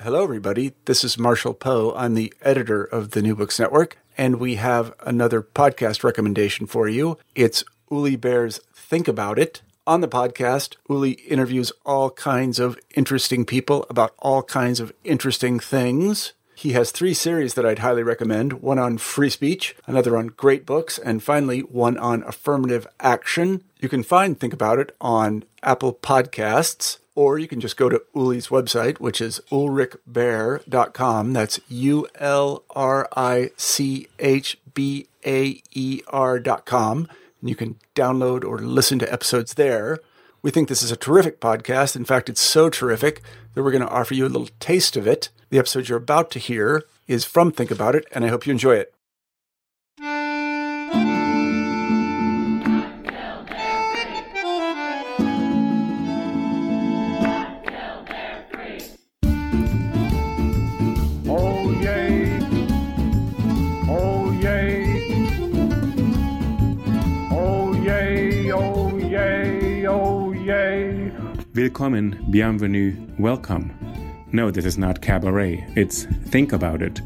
Hello, everybody. This is Marshall Poe. I'm the editor of the New Books Network, and we have another podcast recommendation for you. It's Uli Baer's Think About It. On the podcast, Uli interviews all kinds of interesting people about all kinds of interesting things. He has three series that I'd highly recommend one on free speech, another on great books, and finally, one on affirmative action. You can find Think About It on Apple Podcasts or you can just go to Uli's website, which is ulrichbaer.com. That's U L R I C H B A E R.com. And you can download or listen to episodes there. We think this is a terrific podcast. In fact, it's so terrific that we're going to offer you a little taste of it. The episode you're about to hear is from Think About It, and I hope you enjoy it. Willkommen, bienvenue, welcome. No, this is not cabaret, it's Think About It,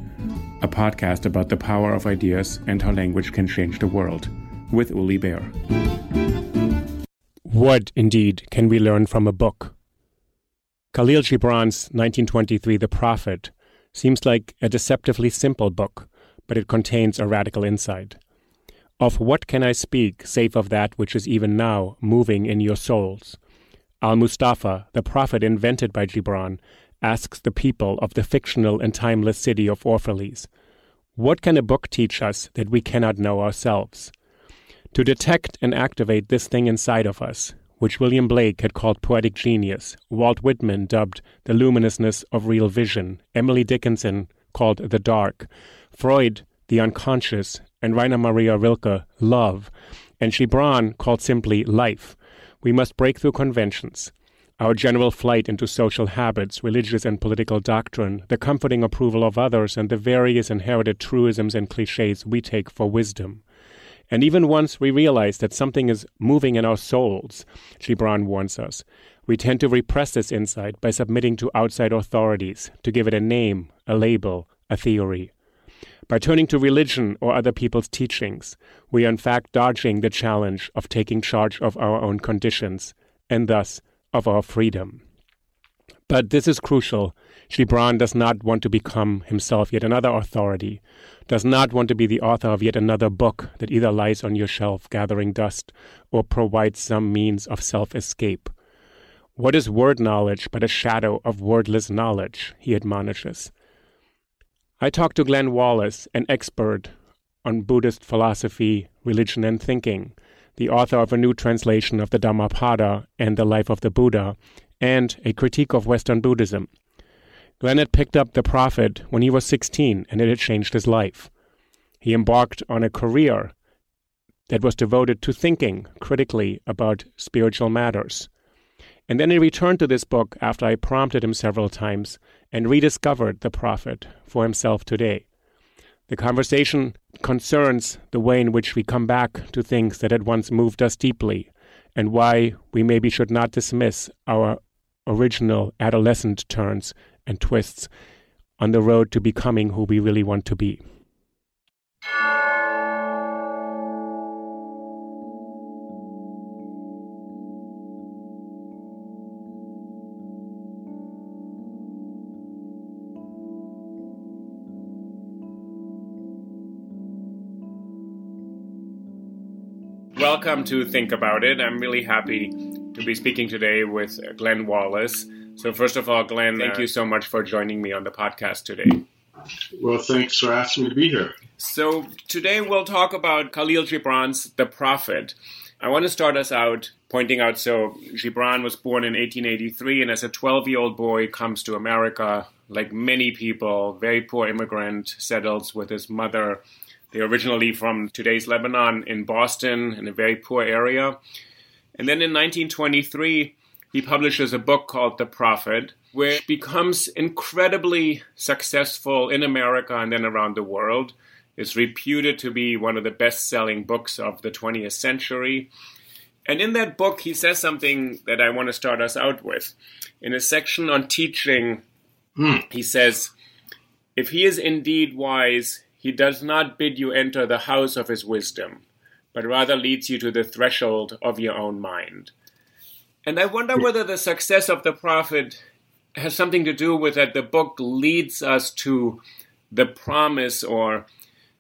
a podcast about the power of ideas and how language can change the world, with Uli Baer. What, indeed, can we learn from a book? Khalil Gibran's 1923 The Prophet seems like a deceptively simple book, but it contains a radical insight. Of what can I speak save of that which is even now moving in your souls? Al Mustafa, the prophet invented by Gibran, asks the people of the fictional and timeless city of Orphalese, What can a book teach us that we cannot know ourselves? To detect and activate this thing inside of us, which William Blake had called poetic genius, Walt Whitman dubbed the luminousness of real vision, Emily Dickinson called the dark, Freud the unconscious, and Rainer Maria Rilke love, and Gibran called simply life we must break through conventions. Our general flight into social habits, religious and political doctrine, the comforting approval of others, and the various inherited truisms and cliches we take for wisdom. And even once we realize that something is moving in our souls, Gibran warns us, we tend to repress this insight by submitting to outside authorities, to give it a name, a label, a theory. By turning to religion or other people's teachings, we are in fact dodging the challenge of taking charge of our own conditions, and thus of our freedom. But this is crucial. Gibran does not want to become himself yet another authority, does not want to be the author of yet another book that either lies on your shelf gathering dust or provides some means of self escape. What is word knowledge but a shadow of wordless knowledge? He admonishes. I talked to Glenn Wallis, an expert on Buddhist philosophy, religion, and thinking, the author of a new translation of the Dhammapada and the Life of the Buddha, and a critique of Western Buddhism. Glenn had picked up The Prophet when he was 16, and it had changed his life. He embarked on a career that was devoted to thinking critically about spiritual matters. And then he returned to this book after I prompted him several times and rediscovered the prophet for himself today. The conversation concerns the way in which we come back to things that had once moved us deeply and why we maybe should not dismiss our original adolescent turns and twists on the road to becoming who we really want to be. Welcome to Think About It. I'm really happy to be speaking today with Glenn Wallis. So, first of all, Glenn, thank you so much for joining me on the podcast today. Well, thanks for asking me to be here. So, today we'll talk about Khalil Gibran's The Prophet. I want to start us out pointing out so Gibran was born in 1883 and as a 12 year old boy comes to America like many people, very poor immigrant, settles with his mother. They're originally from today's Lebanon in Boston, in a very poor area. And then in 1923, he publishes a book called The Prophet, which becomes incredibly successful in America and then around the world. Is reputed to be one of the best selling books of the 20th century. And in that book, he says something that I want to start us out with. In a section on teaching, mm. he says, If he is indeed wise, he does not bid you enter the house of his wisdom, but rather leads you to the threshold of your own mind. And I wonder whether the success of the prophet has something to do with that the book leads us to the promise or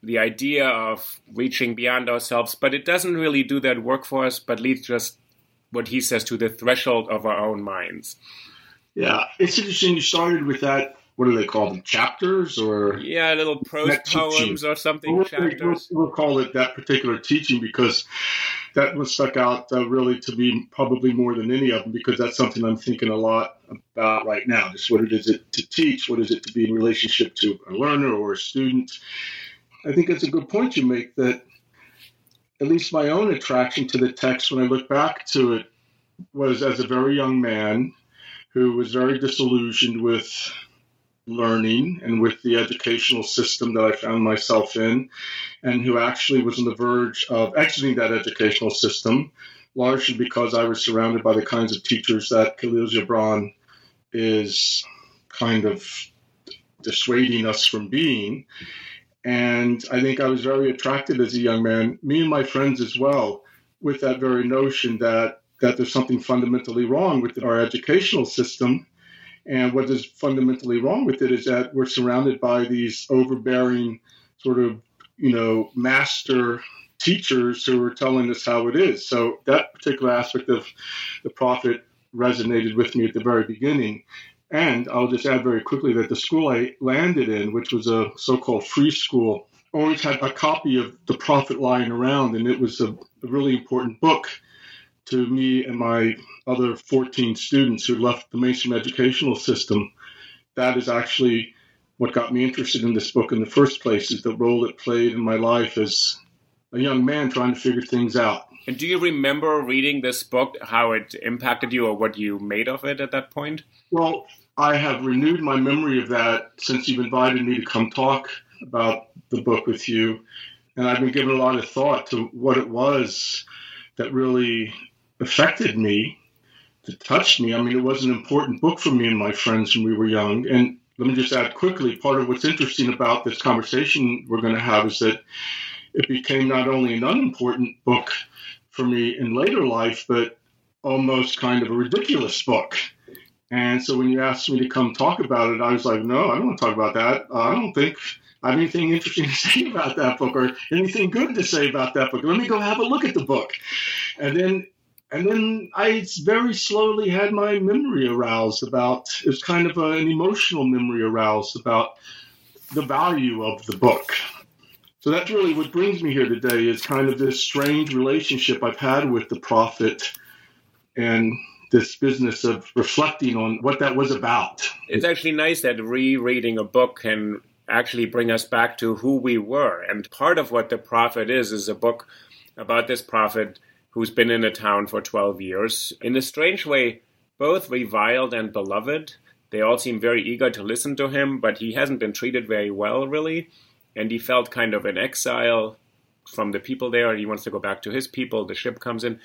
the idea of reaching beyond ourselves, but it doesn't really do that work for us, but leads us, what he says to the threshold of our own minds. Yeah, it's interesting. You started with that. What do they call them? Chapters or yeah, little prose poems or something. We'll, chapters. We'll, we'll, call it that particular teaching because that was stuck out uh, really to me probably more than any of them because that's something I'm thinking a lot about right now. Just what it is it to teach, what is it to be in relationship to a learner or a student, I think it's a good point you make that at least my own attraction to the text when I look back to it was as a very young man who was very disillusioned with learning and with the educational system that I found myself in, and who actually was on the verge of exiting that educational system, largely because I was surrounded by the kinds of teachers that Khalil Gibran is kind of dissuading us from being. And I think I was very attracted as a young man, me and my friends as well, with that very notion that, that there's something fundamentally wrong with our educational system. And what is fundamentally wrong with it is that we're surrounded by these overbearing, sort of, you know, master teachers who are telling us how it is. So that particular aspect of the prophet resonated with me at the very beginning. And I'll just add very quickly that the school I landed in, which was a so called free school, always had a copy of The Prophet lying around, and it was a, a really important book to me and my other 14 students who left the mainstream educational system. That is actually what got me interested in this book in the first place, is the role it played in my life as a young man trying to figure things out. And do you remember reading this book, how it impacted you, or what you made of it at that point? Well, I have renewed my memory of that since you've invited me to come talk about the book with you. And I've been giving a lot of thought to what it was that really affected me, that touched me. I mean, it was an important book for me and my friends when we were young. And let me just add quickly part of what's interesting about this conversation we're going to have is that it became not only an unimportant book for me in later life, but almost kind of a ridiculous book and so when you asked me to come talk about it, I was like, no, I don't want to talk about that. I don't think I have anything interesting to say about that book or anything good to say about that book. Let me go have a look at the book. And then and then I very slowly had my memory aroused about it was kind of an emotional memory aroused about the value of the book. So that's really what brings me here today is kind of this strange relationship I've had with the prophet and this business of reflecting on what that was about. It's actually nice that rereading a book can actually bring us back to who we were. And part of what The Prophet is, is a book about this prophet who's been in a town for 12 years. In a strange way, both reviled and beloved. They all seem very eager to listen to him, but he hasn't been treated very well, really. And he felt kind of in exile from the people there. He wants to go back to his people. The ship comes in.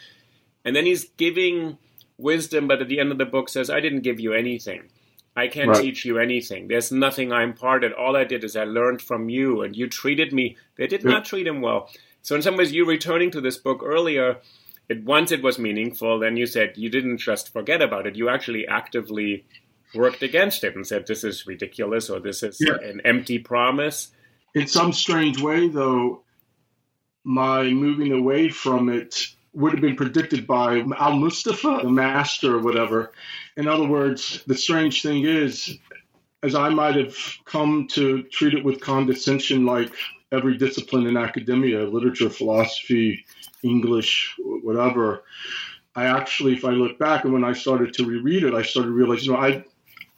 And then he's giving wisdom, but at the end of the book says, I didn't give you anything. I can't right. teach you anything. There's nothing I imparted. All I did is I learned from you, and you treated me. They did yeah. not treat him well. So, in some ways, you returning to this book earlier, it, once it was meaningful, then you said you didn't just forget about it. You actually actively worked against it and said, this is ridiculous or this is yeah. an empty promise. In some strange way, though, my moving away from it would have been predicted by Al Mustafa, the master or whatever. In other words, the strange thing is, as I might have come to treat it with condescension like every discipline in academia, literature, philosophy, English, whatever, I actually, if I look back and when I started to reread it, I started realizing, you know, I,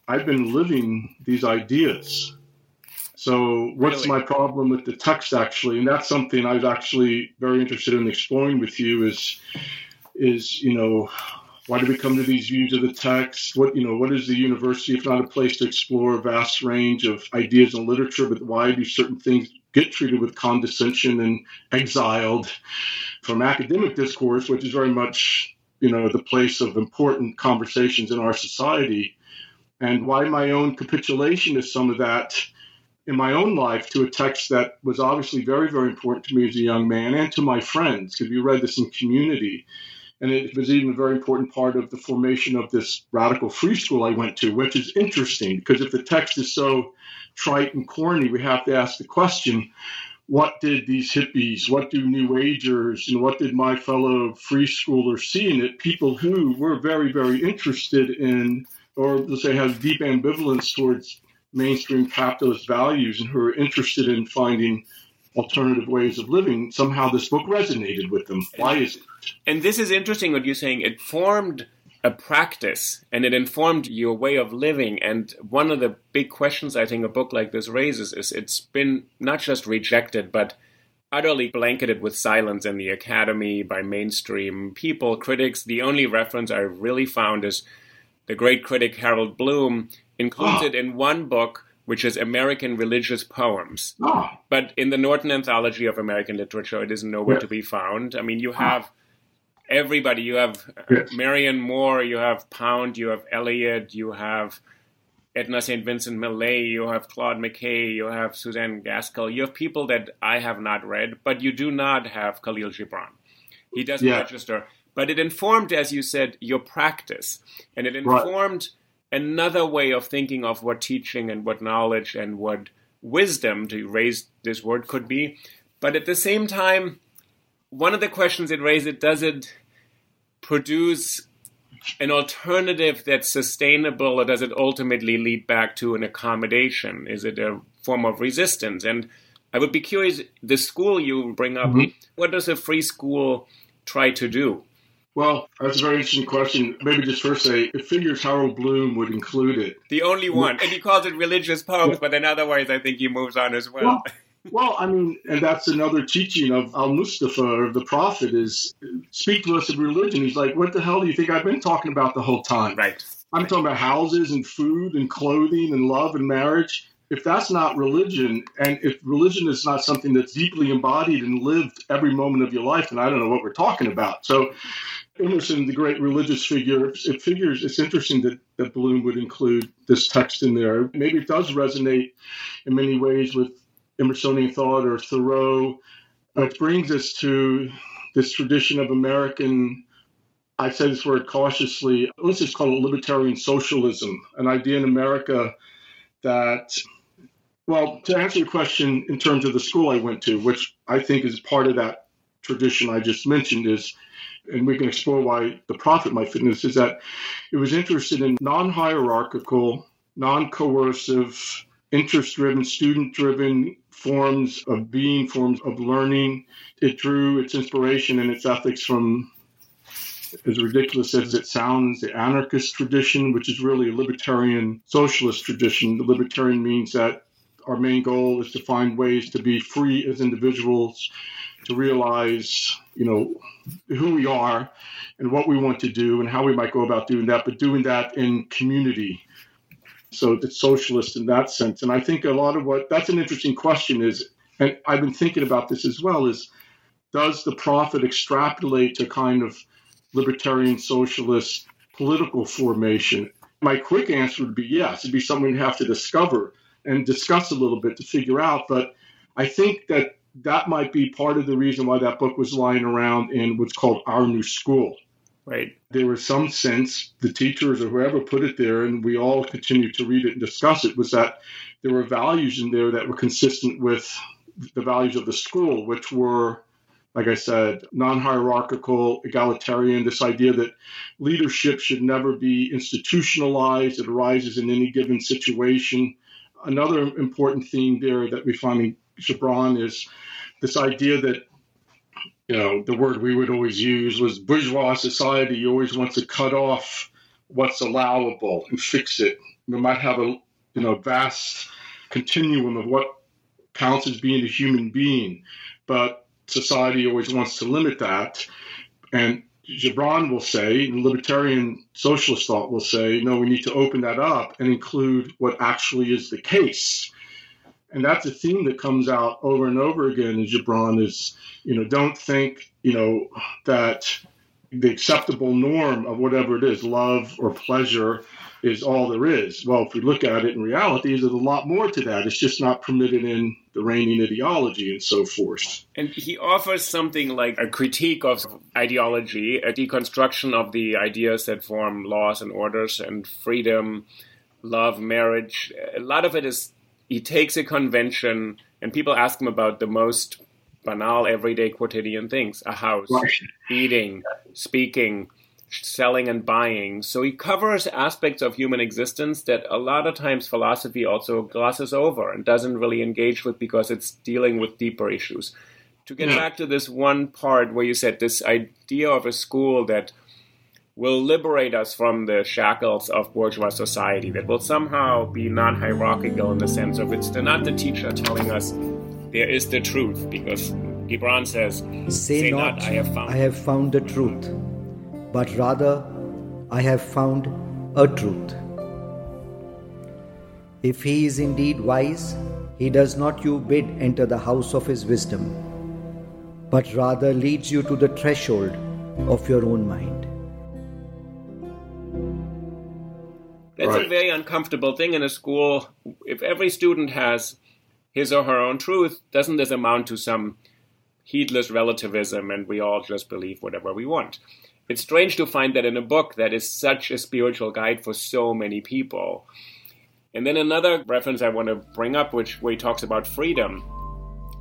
I've been living these ideas. So, what's Really? my problem with the text actually? And that's something I was actually very interested in exploring with you. Is is you know why do we come to these views of the text? What you know, what is the university if not a place to explore a vast range of ideas and literature? But why do certain things get treated with condescension and exiled from academic discourse, which is very much you know the place of important conversations in our society? And why my own capitulation of some of that in my own life to a text that was obviously very, very important to me as a young man and to my friends, because we read this in community. And it was even a very important part of the formation of this radical free school I went to, which is interesting because if the text is so trite and corny, we have to ask the question what did these hippies, what do New Agers, and what did my fellow free schoolers see in it? People who were very, very interested in, or let's say, have deep ambivalence towards mainstream capitalist values and who are interested in finding alternative ways of living. Somehow this book resonated with them. Why is it? And this is interesting what you're saying. It formed a practice and it informed your way of living. And one of the big questions I think a book like this raises is it's been not just rejected, but utterly blanketed with silence in the academy by mainstream people, critics. The only reference I really found is the great critic Harold Bloom includes it in one book, which is American Religious Poems. Oh, But in the Norton Anthology of American Literature, it is nowhere Yeah. to be found. I mean, you have everybody. You have Yes. Marianne Moore, you have Pound, you have Eliot, you have Edna St. Vincent Millay, you have Claude McKay, you have Suzanne Gaskell. You have people that I have not read, but you do not have Khalil Gibran. He doesn't Yeah. register. But it informed, as you said, your practice. And it informed another way of thinking of what teaching and what knowledge and what wisdom, to raise this word, could be. But at the same time, one of the questions it raises does it produce an alternative that's sustainable, or does it ultimately lead back to an accommodation? Is it a form of resistance? And I would be curious the school you bring up, Mhm. what does a free school try to do? Well, that's a very interesting question. Maybe just first say, it figures Harold Bloom would include it. The only one. And he calls it religious poems, but then otherwise I think he moves on as well. Well, well, I mean, and that's another teaching of Al Mustafa or the Prophet is speak to us of religion. He's like, what the hell do you think I've been talking about the whole time? right. I'm talking about houses and food and clothing and love and marriage. If that's not religion, and if religion is not something that's deeply embodied and lived every moment of your life, then I don't know what we're talking about. So, Emerson, the great religious figure, it figures it's interesting that, that Bloom would include this text in there. Maybe it does resonate in many ways with Emersonian thought or Thoreau. It brings us to this tradition of American I say this word cautiously. Let's just call it libertarian socialism, an idea in America that, well, to answer your question in terms of the school I went to, which I think is part of that tradition I just mentioned, is, and we can explore why the prophet might fit in this, is that it was interested in non hierarchical, non coercive, interest driven, student driven forms of being, forms of learning. It drew its inspiration and its ethics from as ridiculous as it sounds, the anarchist tradition, which is really a libertarian socialist tradition. The libertarian means that our main goal is to find ways to be free as individuals, to realize, you know, who we are and what we want to do and how we might go about doing that, but doing that in community. So it's socialist in that sense. And I think a lot of what that's an interesting question is, and I've been thinking about this as well, is does the prophet extrapolate to kind of libertarian socialist political formation? My quick answer would be yes. It'd be something we have to discover and discuss a little bit to figure out. But I think that that might be part of the reason why that book was lying around in what's called Our New School. Right. There was some sense, the teachers or whoever put it there, and we all continued to read it and discuss it, was that there were values in there that were consistent with the values of the school, which were like I said, non hierarchical, egalitarian, this idea that leadership should never be institutionalized, it arises in any given situation. Another important theme there that we find in Gibran is this idea that, you know, the word we would always use was bourgeois society always wants to cut off what's allowable and fix it we might have a you know vast continuum of what counts as being a human being, but society always wants to limit that. And Gibran will say, and libertarian socialist thought will say, no, we need to open that up and include what actually is the case. And that's a theme that comes out over and over again in Gibran is, you know, don't think, you know, that the acceptable norm of whatever it is, love or pleasure, is all there is. Well, if we look at it in reality, there's a lot more to that. It's just not permitted in the reigning ideology and so forth. And he offers something like a critique of ideology, a deconstruction of the ideas that form laws and orders and freedom, love, marriage. A lot of it is he takes a convention and people ask him about the most banal, everyday, quotidian things a house, eating, speaking, selling and buying. So he covers aspects of human existence that a lot of times philosophy also glosses over and doesn't really engage with because it's dealing with deeper issues. To get yeah. back to this one part where you said this idea of a school that will liberate us from the shackles of bourgeois society, that will somehow be non hierarchical in the sense of it's not the teacher telling us there is the truth, because Gibran says, Say, Say not, not, I have found. I have found the truth but rather I have found a truth. If he is indeed wise, he does not you bid enter the house of his wisdom, but rather leads you to the threshold of your own mind. That's right. a very uncomfortable thing in a school. If every student has his or her own truth, doesn't this amount to some heedless relativism and we all just believe whatever we want? it's strange to find that in a book that is such a spiritual guide for so many people. And then another reference I want to bring up, which where he talks about freedom,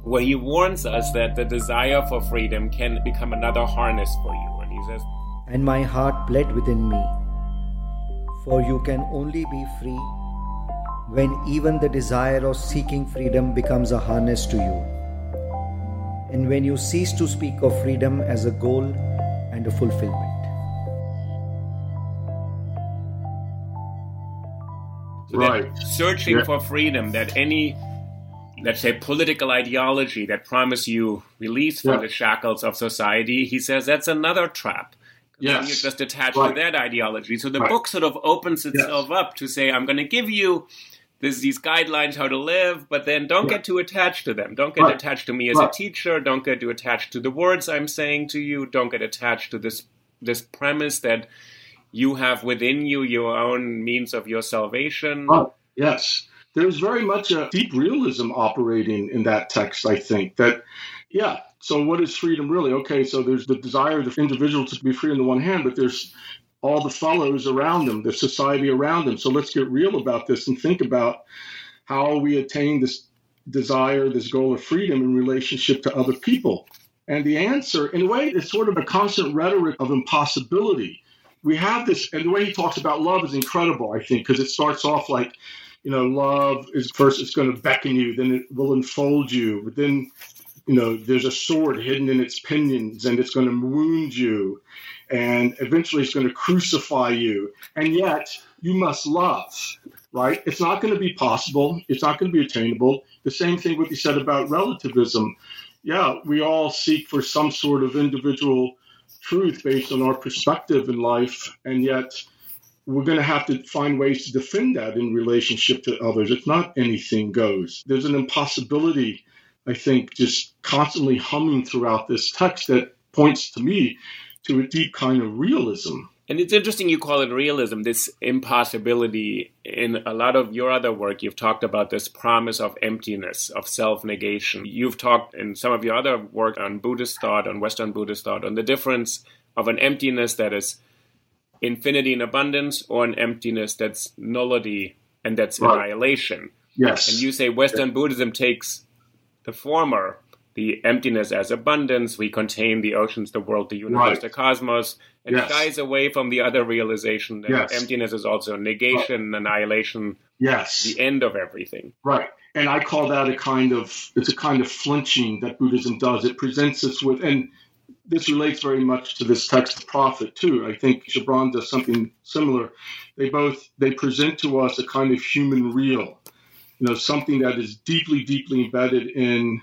where he warns us that the desire for freedom can become another harness for you. And he says, And my heart bled within me, for you can only be free when even the desire of seeking freedom becomes a harness to you. And when you cease to speak of freedom as a goal and a fulfillment. right. Searching yeah. for freedom, that any, let's say, political ideology that promise you release from yeah. the shackles of society, he says that's another trap. Yes. You're just attached right. to that ideology. So the right. book sort of opens itself yes. up to say, I'm going to give you this, these guidelines how to live, but then don't get too attached to them. Don't get right. attached to me as a teacher. Don't get too attached to the words I'm saying to you. Don't get attached to this this premise that you have within you your own means of your salvation. Oh, yes. There's very much a deep realism operating in that text, I think. That, yeah, so what is freedom really? Okay, so there's the desire of the individual to be free on the one hand, but there's all the fellows around them, the society around them. So let's get real about this and think about how we attain this desire, this goal of freedom in relationship to other people. And the answer, in a way, is sort of a constant rhetoric of impossibility. We have this, and the way he talks about love is incredible, I think, because it starts off like, you know, love is first it's going to beckon you, then it will enfold you, but then, you know, there's a sword hidden in its pinions and it's going to wound you and eventually it's going to crucify you. And yet you must love, right? It's not going to be possible. It's not going to be attainable. The same thing would be said about relativism. Yeah, we all seek for some sort of individual truth based on our perspective in life, and yet we're going to have to find ways to defend that in relationship to others. It's not anything goes. There's an impossibility, I think, just constantly humming throughout this text that points to me to a deep kind of realism. And it's interesting you call it realism, this impossibility. In a lot of your other work, you've talked about this promise of emptiness, of self negation. You've talked in some of your other work on Buddhist thought, on Western Buddhist thought, on the difference of an emptiness that is infinity and abundance or an emptiness that's nullity and that's right. annihilation. Yes. And you say Western. Buddhism takes the former the emptiness as abundance. We contain the oceans, the world, the universe, right. the cosmos, and yes. shies away from the other realization that yes. emptiness is also negation, right. annihilation, yes, the end of everything. Right. And I call that a kind of it's a kind of flinching that Buddhism does. It presents us with and this relates very much to this text of prophet too. I think Gibran does something similar. They both they present to us a kind of human real, you know, something that is deeply, deeply embedded in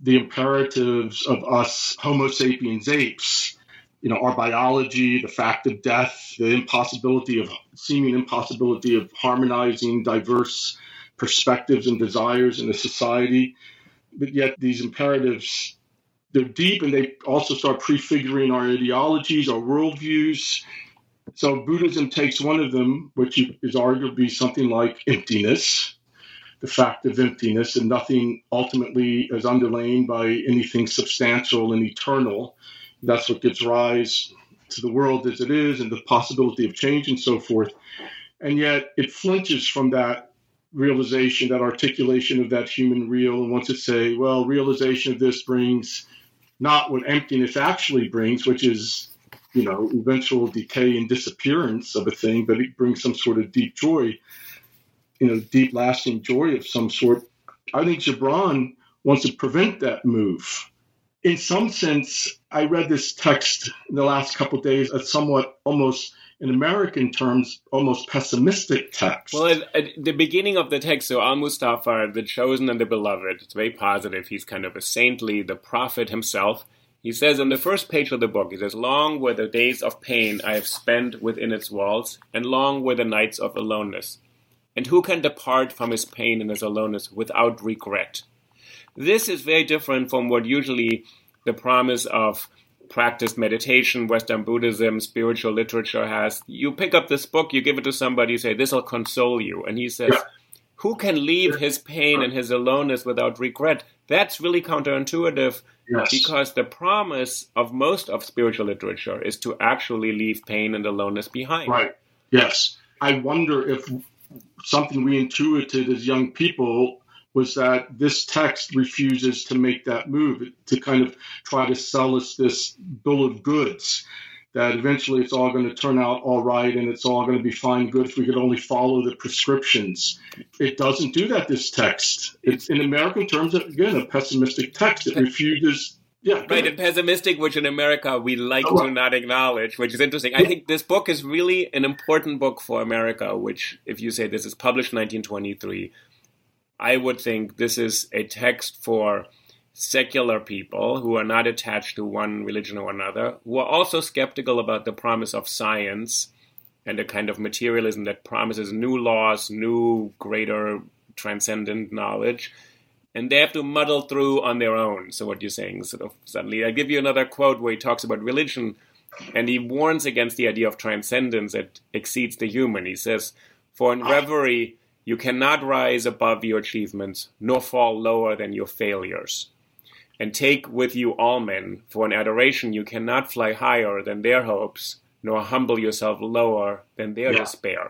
the imperatives of us Homo sapiens apes. You know, our biology, the fact of death, the impossibility of seeming impossibility of harmonizing diverse perspectives and desires in a society. But yet these imperatives they're deep and they also start prefiguring our ideologies, our worldviews. So Buddhism takes one of them, which is arguably something like emptiness, the fact of emptiness, and nothing ultimately is underlain by anything substantial and eternal. That's what gives rise to the world as it is and the possibility of change and so forth. And yet it flinches from that realization, that articulation of that human real, and wants to say, well, realization of this brings not what emptiness actually brings, which is, you know, eventual decay and disappearance of a thing, but it brings some sort of deep joy, you know, deep lasting joy of some sort. I think Gibran wants to prevent that move. In some sense, I read this text in the last couple days as somewhat almost in American terms, almost pessimistic text. Well, at, at, the beginning of the text, so Al Mustafa, the chosen and the beloved, it's very positive. He's kind of a saintly, the prophet himself. He says on the first page of the book, he says, Long were the days of pain I have spent within its walls, and long were the nights of aloneness. And who can depart from his pain and his aloneness without regret? This is very different from what usually the promise of practiced meditation, Western Buddhism, spiritual literature has. You pick up this book, you give it to somebody, you say, This will console you. And he says, yeah. Who can leave his pain and his aloneness without regret? That's really counterintuitive yes. because the promise of most of spiritual literature is to actually leave pain and aloneness behind. Right. Yes. I wonder if something we intuited as young people was that this text refuses to make that move, to kind of try to sell us this bill of goods that eventually it's all going to turn out all right and it's all going to be fine good if we could only follow the prescriptions. It doesn't do that, this text. It's in American terms, again, a pessimistic text. It refuses. Yeah, right, and pessimistic, which in America we like oh, to not acknowledge, which is interesting. I think this book is really an important book for America, which, if you say this is published 1923, I would think this is a text for secular people who are not attached to one religion or another, who are also skeptical about the promise of science and a kind of materialism that promises new laws, new, greater, transcendent knowledge. And they have to muddle through on their own. So, what you're saying, sort of suddenly, I give you another quote where he talks about religion and he warns against the idea of transcendence that exceeds the human. He says, For in reverie, you cannot rise above your achievements, nor fall lower than your failures. And take with you all men, for in adoration you cannot fly higher than their hopes, nor humble yourself lower than their yeah. despair.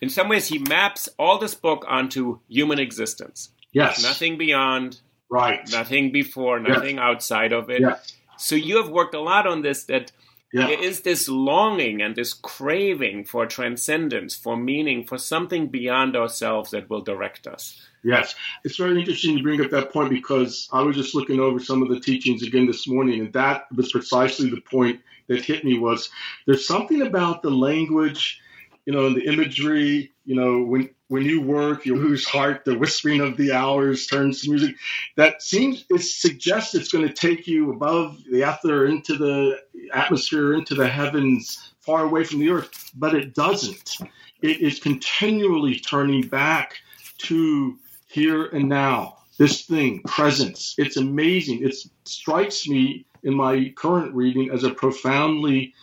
In some ways, he maps all this book onto human existence. Yes. Nothing beyond. Right. Nothing before, nothing yes. outside of it. Yes. So you have worked a lot on this that yeah. There is this longing and this craving for transcendence, for meaning, for something beyond ourselves that will direct us. Yes, it's very interesting to bring up that point because I was just looking over some of the teachings again this morning, and that was precisely the point that hit me was there's something about the language, you know, and the imagery, you know, when when you work, lose heart, the whispering of the hours turns to music. That seems it suggests it's going to take you above the ether into the atmosphere, into the heavens, far away from the earth, but it doesn't. It is continually turning back to here and now. This thing, presence. It's amazing. It strikes me in my current reading as a profoundly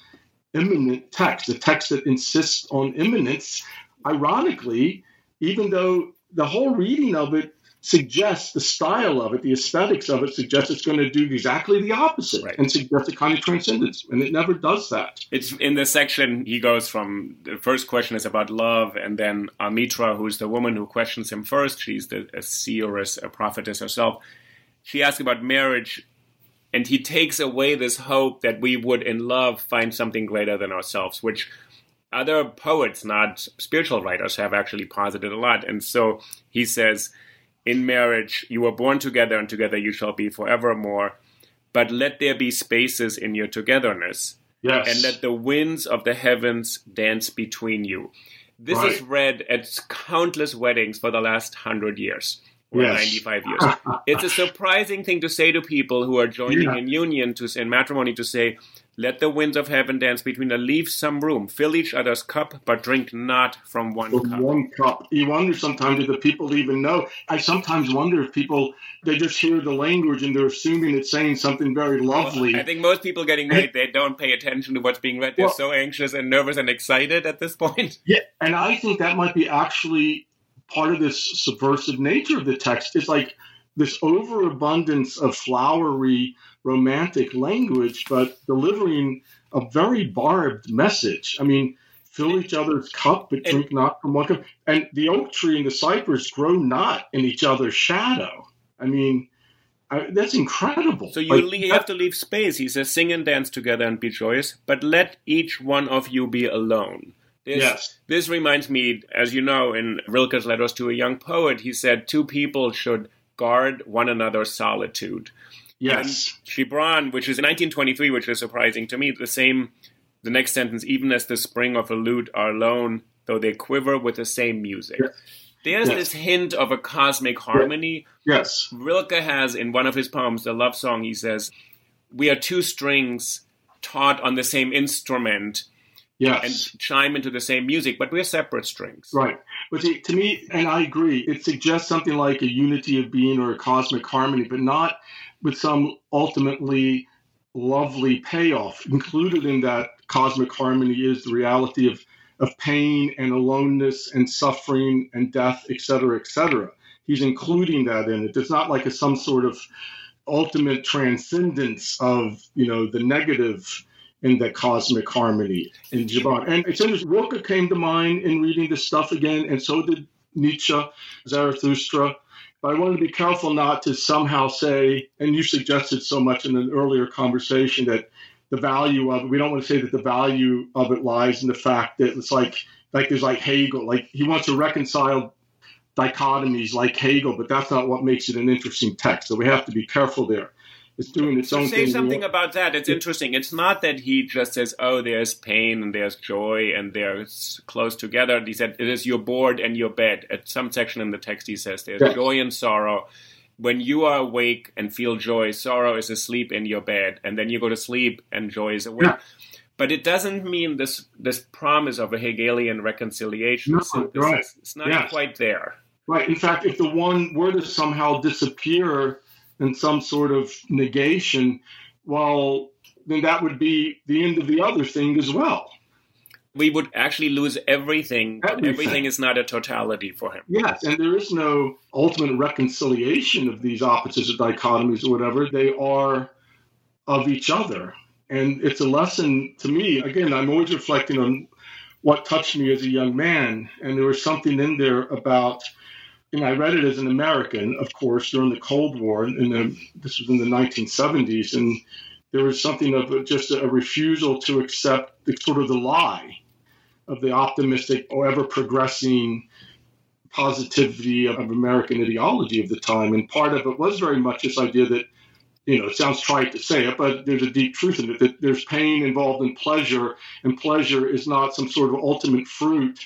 immanent text, a text that insists on immanence. Ironically, even though the whole reading of it suggests the style of it, the aesthetics of it suggests it's going to do exactly the opposite right. and suggests a kind of transcendence, and it never does that. It's in this section he goes from the first question is about love, and then Almitra, who's the woman who questions him first, she's the, a seeress, a prophetess herself. She asks about marriage, and he takes away this hope that we would, in love, find something greater than ourselves, which other poets, not spiritual writers, have actually posited a lot. And so he says, In marriage, you were born together, and together you shall be forevermore. but let there be spaces in your togetherness. Yes. And let the winds of the heavens dance between you. This Right. is read at countless weddings for the last hundred years or Yes. 95 years. it's a surprising thing to say to people who are joining Yeah. in union to in matrimony to say, "Let the winds of heaven dance between the leaves some room. Fill each other's cup, but drink not from one With cup." one cup. You wonder sometimes if the people even know. I sometimes wonder if people they just hear the language and they're assuming it's saying something very lovely. I think most people getting married, they don't pay attention to what's being read. They're Well- so anxious and nervous and excited at this point. Yeah, and I think that might be actually part of this subversive nature of the text. It's like this overabundance of flowery, romantic language, but delivering a very barbed message. I mean, fill each other's cup, but drink not from one cup. And the oak tree and the cypress grow not in each other's shadow. I mean, I, that's incredible. So you, Like, le- you have to leave space. He says, "Sing and dance together and be joyous, but let each one of you be alone." This, Yes. This reminds me, as you know, in Rilke's letters to a young poet, he said two people should guard one another's solitude. Yes. Gibran, which is in 1923, which is surprising to me, the same, the next sentence, even as the spring of a lute are alone, though they quiver with the same music. Yeah. There's Yes. this hint of a cosmic harmony. Yes. Rilke has in one of his poems, the love song, he says, We are two strings taut on the same instrument Yes. and chime into the same music, but we're separate strings. Right. But to me, and I agree, it suggests something like a unity of being or a cosmic harmony, but not with some ultimately lovely payoff. Included in that cosmic harmony is the reality of, of pain and aloneness and suffering and death, et cetera, et cetera. He's including that in it. It's not like a, some sort of ultimate transcendence of, you know, the negative in the cosmic harmony in Gibran. And it's interesting, Rilke came to mind in reading this stuff again, and so did Nietzsche, Zarathustra. But I want to be careful not to somehow say, and you suggested so much in an earlier conversation that the value of it, we don't want to say that the value of it lies in the fact that it's like, like there's like Hegel, like he wants to reconcile dichotomies like Hegel, but that's not what makes it an interesting text. So we have to be careful there. It's doing its So own say thing. something about that. It's interesting. It's not that he just says, "Oh, there's pain and there's joy and they're close together." He said, "It is your board and your bed." At some section in the text, he says, "There's Yes. joy and sorrow." When you are awake and feel joy, sorrow is asleep in your bed, and then you go to sleep and joy is awake. But it doesn't mean this this promise of a Hegelian reconciliation No, synthesis. right. It's not Yes. quite there. Right. In fact, if the one were to somehow disappear in some sort of negation, well, then that would be the end of the other thing as well. We would actually lose everything. Everything. everything is not a totality for him. Yes, and there is no ultimate reconciliation of these opposites or dichotomies or whatever. They are of each other. And it's a lesson to me. Again, I'm always reflecting on what touched me as a young man. And there was something in there about, and I read it as an American, of course, during the Cold War. And this was in the 1970s. And there was something of just a refusal to accept the, sort of the lie of the optimistic or ever progressing positivity of American ideology of the time. And part of it was very much this idea that, you know, it sounds trite to say it, but there's a deep truth in it that there's pain involved in pleasure, and pleasure is not some sort of ultimate fruit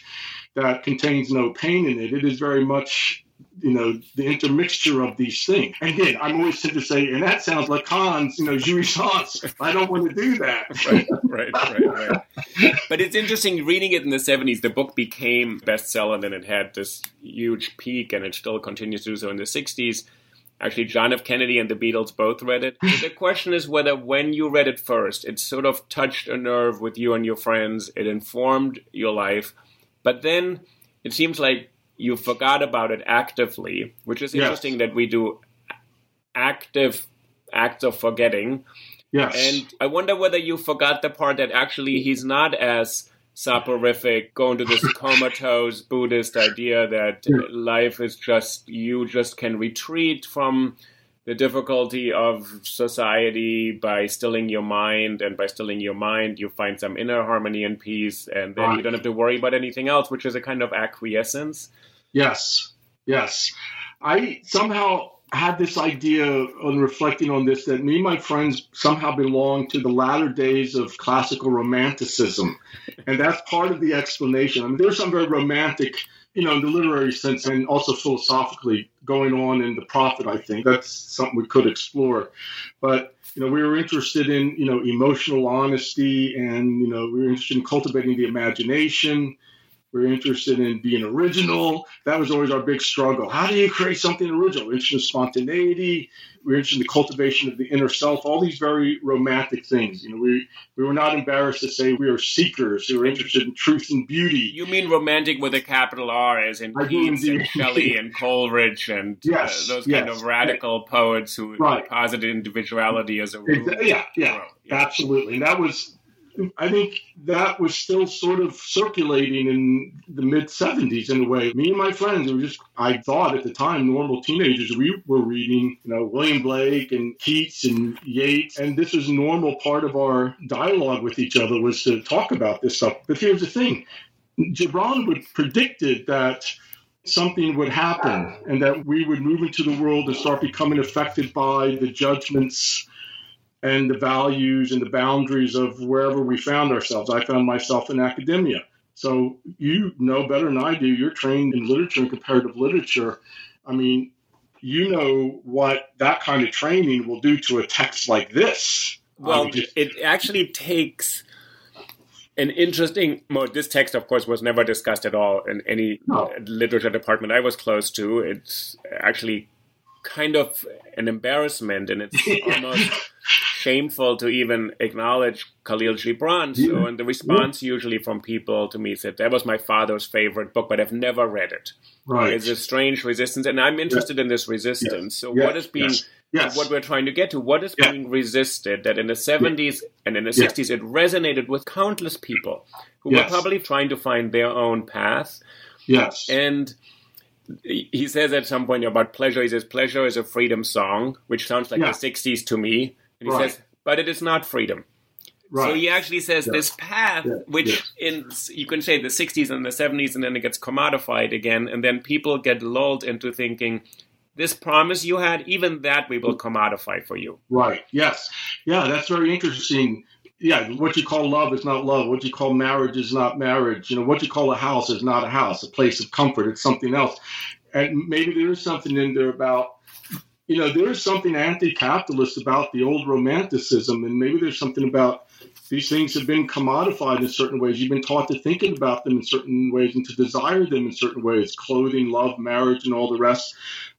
that contains no pain in it. It is very much, you know, the intermixture of these things. Again, I'm always tempted to say, and that sounds like Kant's, you know, jouissance. I don't want to do that. right, right, right, right. But it's interesting reading it in the 70s. The book became bestseller, and then it had this huge peak, and it still continues to do so in the 60s. Actually, John F. Kennedy and the Beatles both read it. the question is whether when you read it first, it sort of touched a nerve with you and your friends, it informed your life, but then it seems like you forgot about it actively, which is Yes. interesting that we do active acts of forgetting. Yes. And I wonder whether you forgot the part that actually he's not as soporific, going to this comatose Buddhist idea that Yeah. life is just, you just can retreat from the difficulty of society by stilling your mind, and by stilling your mind, you find some inner harmony and peace, and then you don't have to worry about anything else, which is a kind of acquiescence. Yes, yes. I somehow had this idea on reflecting on this that me and my friends somehow belong to the latter days of classical romanticism. And that's part of the explanation. I mean, there's some very romantic, you know, in the literary sense and also philosophically going on in The Prophet, I think. That's something we could explore. But, you know, we were interested in, you know, emotional honesty and, you know, we were interested in cultivating the imagination we are interested in being original. That was always our big struggle. How do you create something original? We're interested in spontaneity. We are interested in the cultivation of the inner self. All these very romantic things. You know, we we were not embarrassed to say we are seekers. We were interested in truth and beauty. You mean romantic with a capital R, as in Keats and Shelley and Coleridge and uh, yes, uh, those yes. kind of radical poets who right. posited individuality as a rule. Yeah, yeah, yeah, absolutely. And that was I think that was still sort of circulating in the mid 70s in a way. Me and my friends were just, I thought at the time, normal teenagers. We were reading, you know, William Blake and Keats and Yeats. And this was normal part of our dialogue with each other was to talk about this stuff. But here's the thing Gibran would predicted that something would happen and that we would move into the world and start becoming affected by the judgments and the values and the boundaries of wherever we found ourselves. I found myself in academia. So you know better than I do. You're trained in literature and comparative literature. I mean, you know what that kind of training will do to a text like this. Well, just... it actually takes an interesting well, this text of course was never discussed at all in any no. literature department i was close to it's actually kind of an embarrassment and it's almost shameful to even acknowledge Khalil Gibran. So, and the response yeah. usually from people to me said, that was my father's favorite book, but I've never read it. Right. It's a strange resistance. And I'm interested yeah. in this resistance. So what is being, yes. what we're trying to get to, what is being resisted that in the 70s and in the 60s, it resonated with countless people who yes. were probably trying to find their own path. Yes. And he says at some point about pleasure. He says pleasure is a freedom song, which sounds like yeah. the '60s to me. And he right. says, but it is not freedom. Right. So he actually says yes. this path, yes. which yes. in you can say the '60s and the '70s, and then it gets commodified again, and then people get lulled into thinking. This promise you had, even that we will commodify for you. Right. Yes. Yeah, that's very interesting yeah, what you call love is not love. What you call marriage is not marriage. You know, what you call a house is not a house, a place of comfort. It's something else. And maybe there is something in there about, you know, there is something anti-capitalist about the old romanticism, and maybe there's something about these things have been commodified in certain ways. You've been taught to think about them in certain ways and to desire them in certain ways, clothing, love, marriage, and all the rest.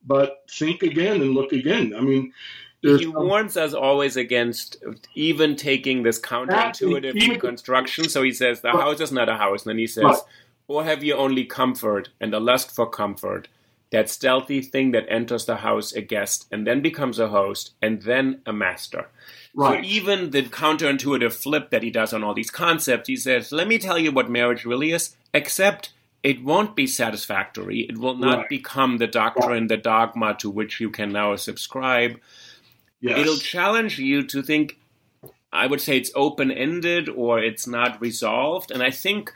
But think again and look again. I mean, he warns us always against even taking this counterintuitive even, construction. So he says the house is not a house, and then he says, "Or have you only comfort and a lust for comfort, that stealthy thing that enters the house a guest and then becomes a host and then a master." Right. So even the counterintuitive flip that he does on all these concepts, he says, "Let me tell you what marriage really is, except." It won't be satisfactory. It will not right. become the doctrine, the dogma to which you can now subscribe Yes. It'll challenge you to think, I would say it's open ended or it's not resolved. And I think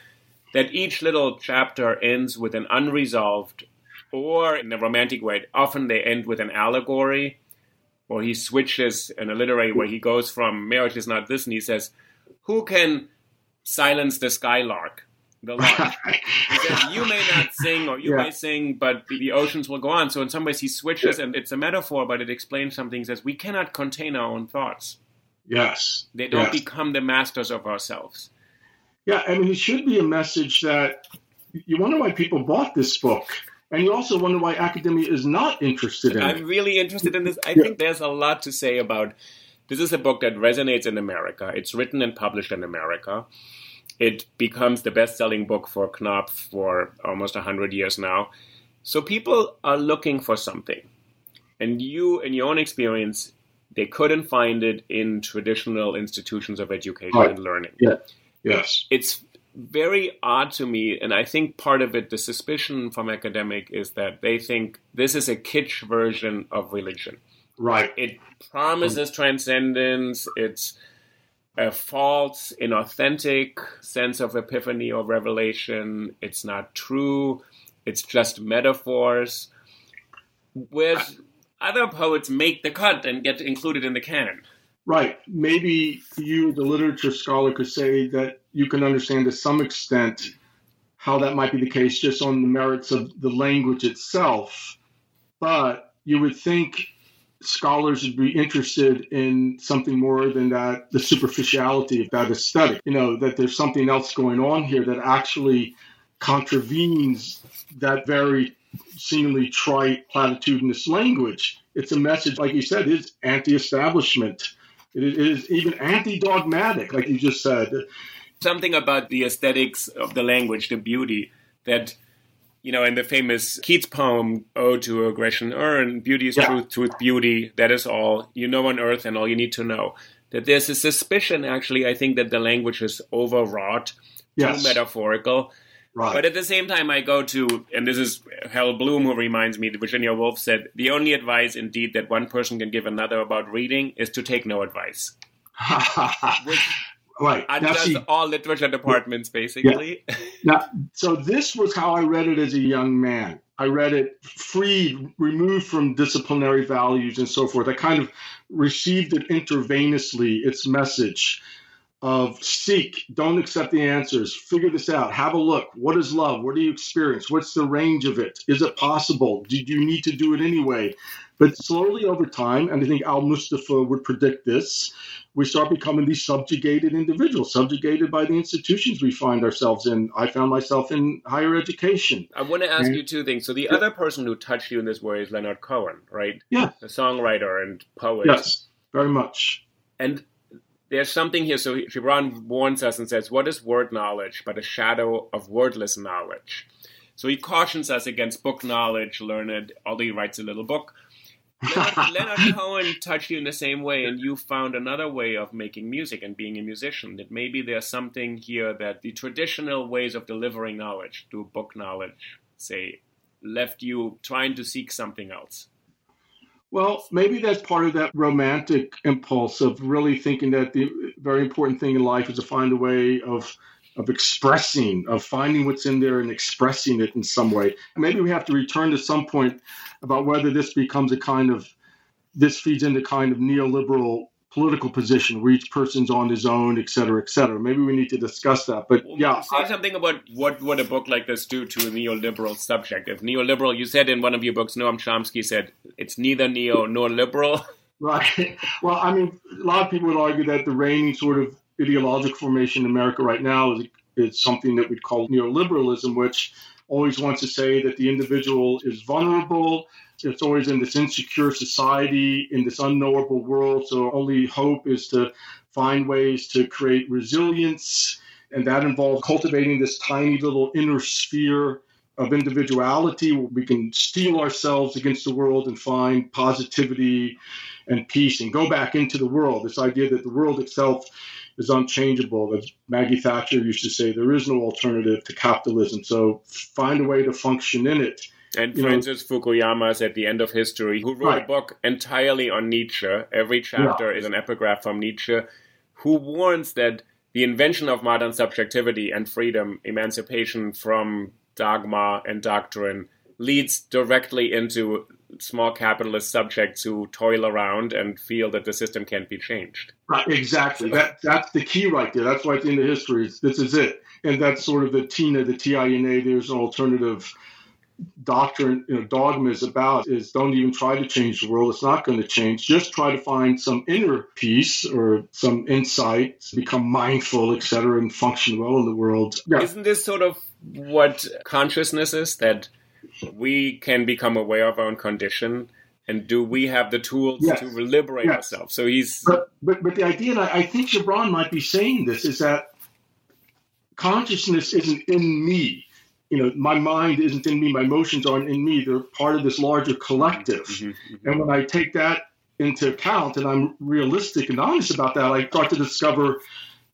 that each little chapter ends with an unresolved, or in a romantic way, often they end with an allegory, or he switches in a literary where he goes from marriage is not this, and he says, Who can silence the skylark? the lark. says, You may not sing, or you yeah. may sing, but the, the, oceans will go on. So, in some ways, he switches, and it's a metaphor, but it explains something. He says, We cannot contain our own thoughts. Yes. They don't yes. become the masters of ourselves. Yeah, I mean, it should be a message that you wonder why people bought this book. And you also wonder why academia is not interested in I'm it. really interested in this. I yeah. think there's a lot to say about this is a book that resonates in America. It's written and published in America it becomes the best selling book for Knopf for almost 100 years now. So people are looking for something. And you, in your own experience, they couldn't find it in traditional institutions of education right. and learning. Yeah. Yes. It's very odd to me, and I think part of it, the suspicion from academic, is that they think this is a kitsch version of religion. Right. It promises transcendence. It's a false, inauthentic sense of epiphany or revelation. It's not true. It's just metaphors. Whereas other poets make the cut and get included in the canon. Right. Maybe you, the literature scholar, could say that you can understand to some extent how that might be the case just on the merits of the language itself. But you would think scholars would be interested in something more than that the superficiality of that aesthetic you know that there's something else going on here that actually contravenes that very seemingly trite platitudinous language it's a message like you said is anti-establishment it is even anti-dogmatic like you just said something about the aesthetics of the language the beauty that you know, in the famous Keats poem, Ode to a Grecian Urn, beauty is yeah. truth, truth, beauty, that is all. You know on earth and all you need to know. That there's a suspicion, actually, I think that the language is overwrought, yes. too metaphorical. Right. But at the same time, I go to, and this is Hal Bloom who reminds me, Virginia Woolf said, the only advice indeed that one person can give another about reading is to take no advice. Which Right. And now, see, all literature departments, basically. Yeah. now, so this was how I read it as a young man. I read it freed, removed from disciplinary values and so forth. I kind of received it intravenously, its message of seek, don't accept the answers, figure this out, have a look. What is love? What do you experience? What's the range of it? Is it possible? Do you need to do it anyway? But slowly over time, and I think Almustafa would predict this, we start becoming these subjugated individuals, subjugated by the institutions we find ourselves in. I found myself in higher education. I want to ask and, you two things. So the yeah. other person who touched you in this way is Leonard Cohen, right? Yeah. A songwriter and poet. Yes, very much. And there's something here. So Gibran warns us and says, What is word knowledge but a shadow of wordless knowledge? So he cautions us against book knowledge, learned, although he writes a little book Leonard, Leonard Cohen touched you in the same way, and you found another way of making music and being a musician. That maybe there's something here that the traditional ways of delivering knowledge, through book knowledge, say, left you trying to seek something else. Well, maybe that's part of that romantic impulse of really thinking that the very important thing in life is to find a way of of expressing, of finding what's in there and expressing it in some way. Maybe we have to return to some point about whether this becomes a kind of, this feeds into kind of neoliberal political position where each person's on his own, et cetera, et cetera. Maybe we need to discuss that. But well, yeah. Say I, something about what would a book like this do to a neoliberal subject. If neoliberal, you said in one of your books, Noam Chomsky said, it's neither neo nor liberal. Right. Well, I mean, a lot of people would argue that the reigning sort of ideological formation in America right now is, is something that we'd call neoliberalism, which always wants to say that the individual is vulnerable. It's always in this insecure society, in this unknowable world. So, only hope is to find ways to create resilience. And that involves cultivating this tiny little inner sphere of individuality where we can steel ourselves against the world and find positivity and peace and go back into the world. This idea that the world itself is unchangeable. As Maggie Thatcher used to say, there is no alternative to capitalism. So find a way to function in it. And Francis know, Fukuyama is at the end of history, who wrote right. a book entirely on Nietzsche. Every chapter yeah. is an epigraph from Nietzsche, who warns that the invention of modern subjectivity and freedom, emancipation from dogma and doctrine, leads directly into small capitalist subjects who toil around and feel that the system can't be changed. Right, exactly. That that's the key right there. That's why it's in the history. This is it, and that's sort of the TINA, the TINA. There's an alternative doctrine, you know, dogma is about is don't even try to change the world. It's not going to change. Just try to find some inner peace or some insight, become mindful, etc., and function well in the world. Yeah. Isn't this sort of what consciousness is? That we can become aware of our own condition and do we have the tools yes. to liberate yes. ourselves so he's but, but but the idea and I, I think Gibran might be saying this is that consciousness isn't in me you know my mind isn't in me my emotions aren't in me they're part of this larger collective mm-hmm, mm-hmm. and when i take that into account and i'm realistic and honest about that i start to discover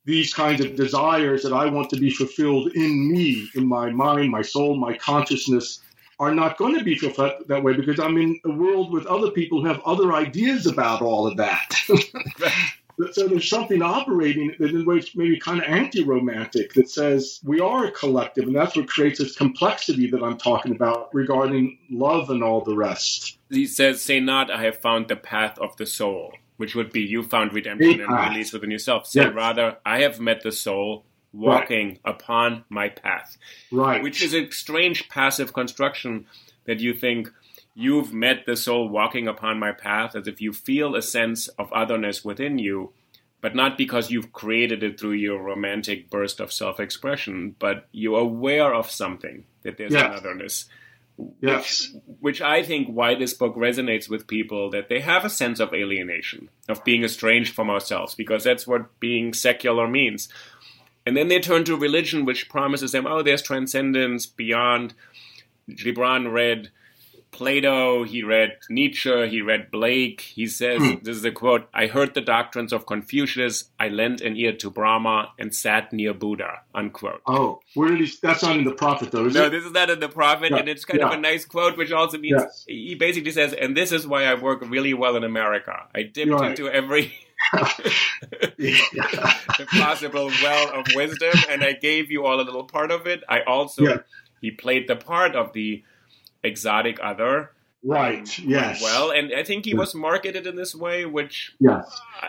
these kinds of desires that i want to be fulfilled in me in my mind my soul my consciousness are not going to be fulfilled that way because I'm in a world with other people who have other ideas about all of that. So there's something operating in ways maybe kind of anti-romantic that says we are a collective, and that's what creates this complexity that I'm talking about regarding love and all the rest. He says, "Say not, I have found the path of the soul." Which would be you found redemption and release within yourself. Say yes. rather, I have met the soul walking right. upon my path. Right. Which is a strange passive construction that you think you've met the soul walking upon my path as if you feel a sense of otherness within you, but not because you've created it through your romantic burst of self expression, but you're aware of something, that there's yes. an otherness. Yes. Which, which I think why this book resonates with people that they have a sense of alienation, of being estranged from ourselves, because that's what being secular means. And then they turn to religion, which promises them, oh, there's transcendence beyond. Gibran read Plato, he read Nietzsche, he read Blake. He says, hmm. this is a quote, I heard the doctrines of Confucius, I lent an ear to Brahma, and sat near Buddha, unquote. Oh, where did he, that's not in the prophet though, is no, it? this is not in the prophet, yeah. and it's kind yeah. of a nice quote, which also means, yes. he basically says, and this is why I work really well in America. I dipped right. into every the possible well of wisdom, and I gave you all a little part of it. I also, yeah. he played the part of the exotic other. Right. Yes. Well, and I think he was marketed in this way, which yes,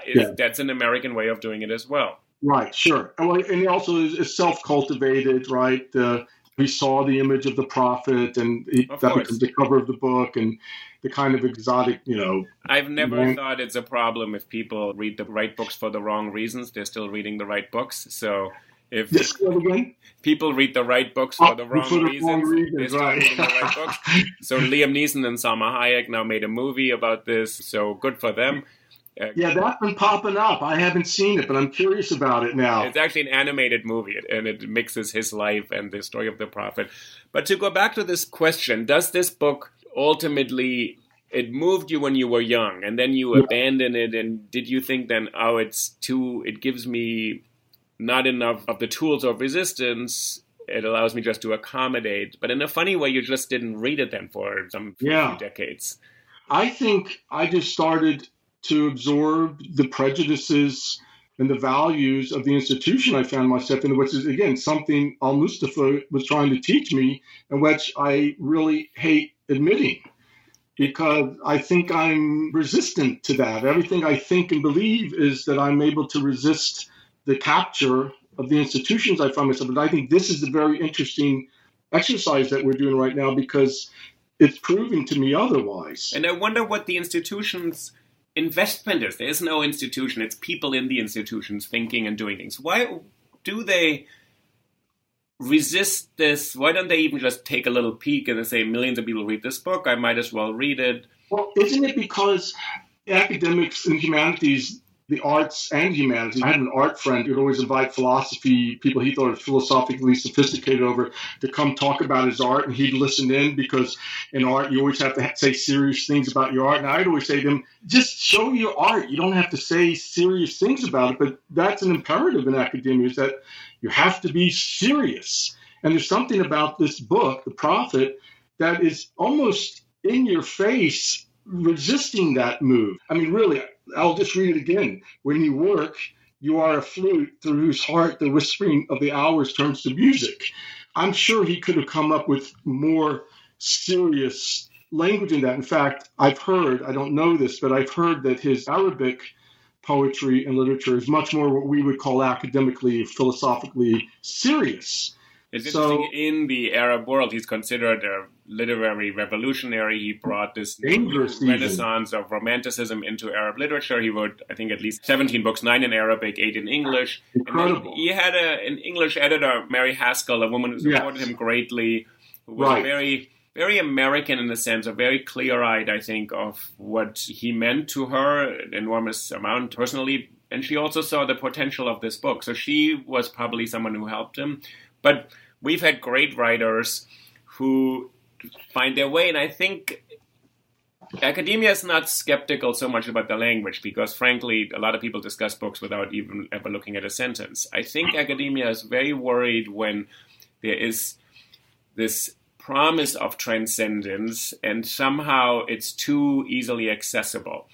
is, yeah. that's an American way of doing it as well. Right. Sure. And he also is, self-cultivated. Right. Uh, we saw the image of the prophet, and he, that course. becomes the cover of the book, and the kind of exotic, you know. I've never thought it's a problem if people read the right books for the wrong reasons. They're still reading the right books. So if yes, people read the right books for the wrong for reasons, wrong reasons right. the right books. So Liam Neeson and Salma Hayek now made a movie about this. So good for them. Uh, yeah, that's been popping up. I haven't seen it, but I'm curious about it now. It's actually an animated movie, and it mixes his life and the story of the prophet. But to go back to this question, does this book ultimately it moved you when you were young, and then you yeah. abandon it? And did you think then, oh, it's too? It gives me not enough of the tools of resistance. It allows me just to accommodate, but in a funny way, you just didn't read it then for some yeah. few decades. I think I just started to absorb the prejudices and the values of the institution I found myself in, which is again something Almustafa was trying to teach me, and which I really hate admitting because I think I'm resistant to that. Everything I think and believe is that I'm able to resist the capture of the institutions I find myself in. I think this is a very interesting exercise that we're doing right now because it's proving to me otherwise. And I wonder what the institutions investment is. There is no institution. It's people in the institutions thinking and doing things. Why do they resist this? Why don't they even just take a little peek and say, millions of people read this book. I might as well read it. Well, isn't it because academics and humanities the arts and humanities. I had an art friend who'd always invite philosophy people he thought were philosophically sophisticated over to come talk about his art, and he'd listen in because in art you always have to say serious things about your art. And I'd always say to him, just show your art. You don't have to say serious things about it, but that's an imperative in academia is that you have to be serious. And there's something about this book, The Prophet, that is almost in your face resisting that move. I mean, really, I'll just read it again. When you work, you are a flute through whose heart the whispering of the hours turns to music. I'm sure he could have come up with more serious language in that. In fact, I've heard, I don't know this, but I've heard that his Arabic poetry and literature is much more what we would call academically, philosophically serious. It's so. In the Arab world, he's considered a literary revolutionary. He brought this renaissance of romanticism into Arab literature. He wrote, I think, at least 17 books, nine in Arabic, eight in English. Incredible. he had a, an English editor, Mary Haskell, a woman who supported yes. him greatly, who was right. very very American in the sense of very clear eyed, I think, of what he meant to her, an enormous amount personally. And she also saw the potential of this book. So she was probably someone who helped him. But we've had great writers who find their way, and I think academia is not skeptical so much about the language because, frankly, a lot of people discuss books without even ever looking at a sentence. I think academia is very worried when there is this promise of transcendence and somehow it's too easily accessible.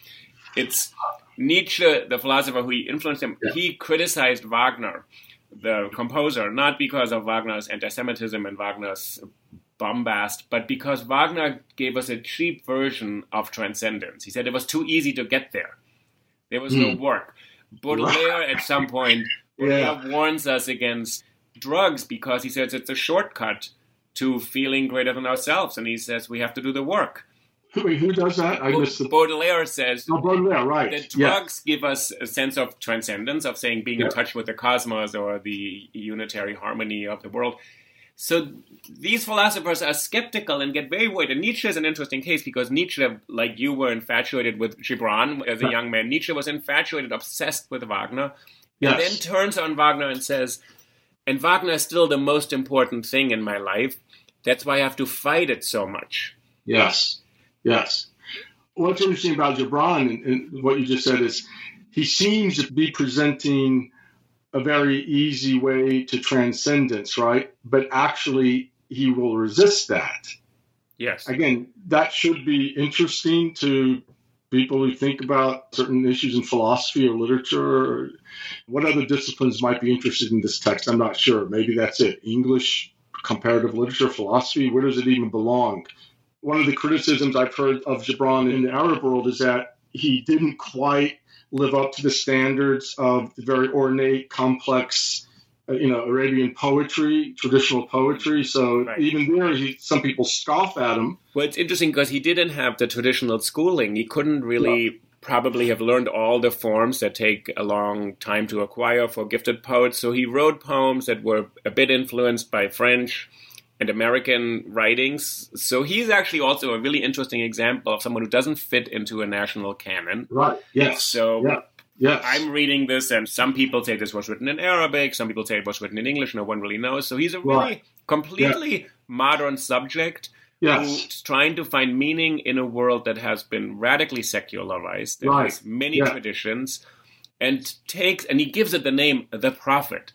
it's Nietzsche, the philosopher who influenced him. Yeah. He criticized Wagner, the composer, not because of Wagner's anti-Semitism and Wagner's bombast, but because Wagner gave us a cheap version of transcendence. He said it was too easy to get there. There was no Hmm. work. Baudelaire, at some point, Yeah. warns us against drugs because he says it's a shortcut to feeling greater than ourselves, and he says we have to do the work. Wait, who does that? I missed the. Baudelaire says Oh, Baudelaire, right. that Yeah. drugs give us a sense of transcendence, of saying being Yeah. in touch with the cosmos or the unitary harmony of the world. So these philosophers are skeptical and get very worried. And Nietzsche is an interesting case because Nietzsche, like you were infatuated with Gibran as a young man, Nietzsche was infatuated, obsessed with Wagner, and then turns on Wagner and says, and Wagner is still the most important thing in my life. That's why I have to fight it so much. Yes. Yes. What's interesting about Gibran and, and what you just said is he seems to be presenting a very easy way to transcendence, right? But actually, he will resist that. Yes. Again, that should be interesting to people who think about certain issues in philosophy or literature. Or what other disciplines might be interested in this text? I'm not sure. Maybe that's it. English, comparative literature, philosophy. Where does it even belong? One of the criticisms I've heard of Gibran in the Arab world is that he didn't quite live up to the standards of the very ornate, complex, uh, you know, Arabian poetry, traditional poetry. So Right. even there, he, some people scoff at him. Well, it's interesting because he didn't have the traditional schooling. He couldn't really probably have learned all the forms that take a long time to acquire for gifted poets. So he wrote poems that were a bit influenced by French and American writings. So he's actually also a really interesting example of someone who doesn't fit into a national canon. Right. Yes. So yeah. Yes. I'm reading this, and some people say this was written in Arabic, some people say it was written in English, no one really knows. So he's a really Right. completely modern subject yes. who's trying to find meaning in a world that has been radically secularized, that Right. has many Yeah. traditions, and takes and he gives it the name the prophet,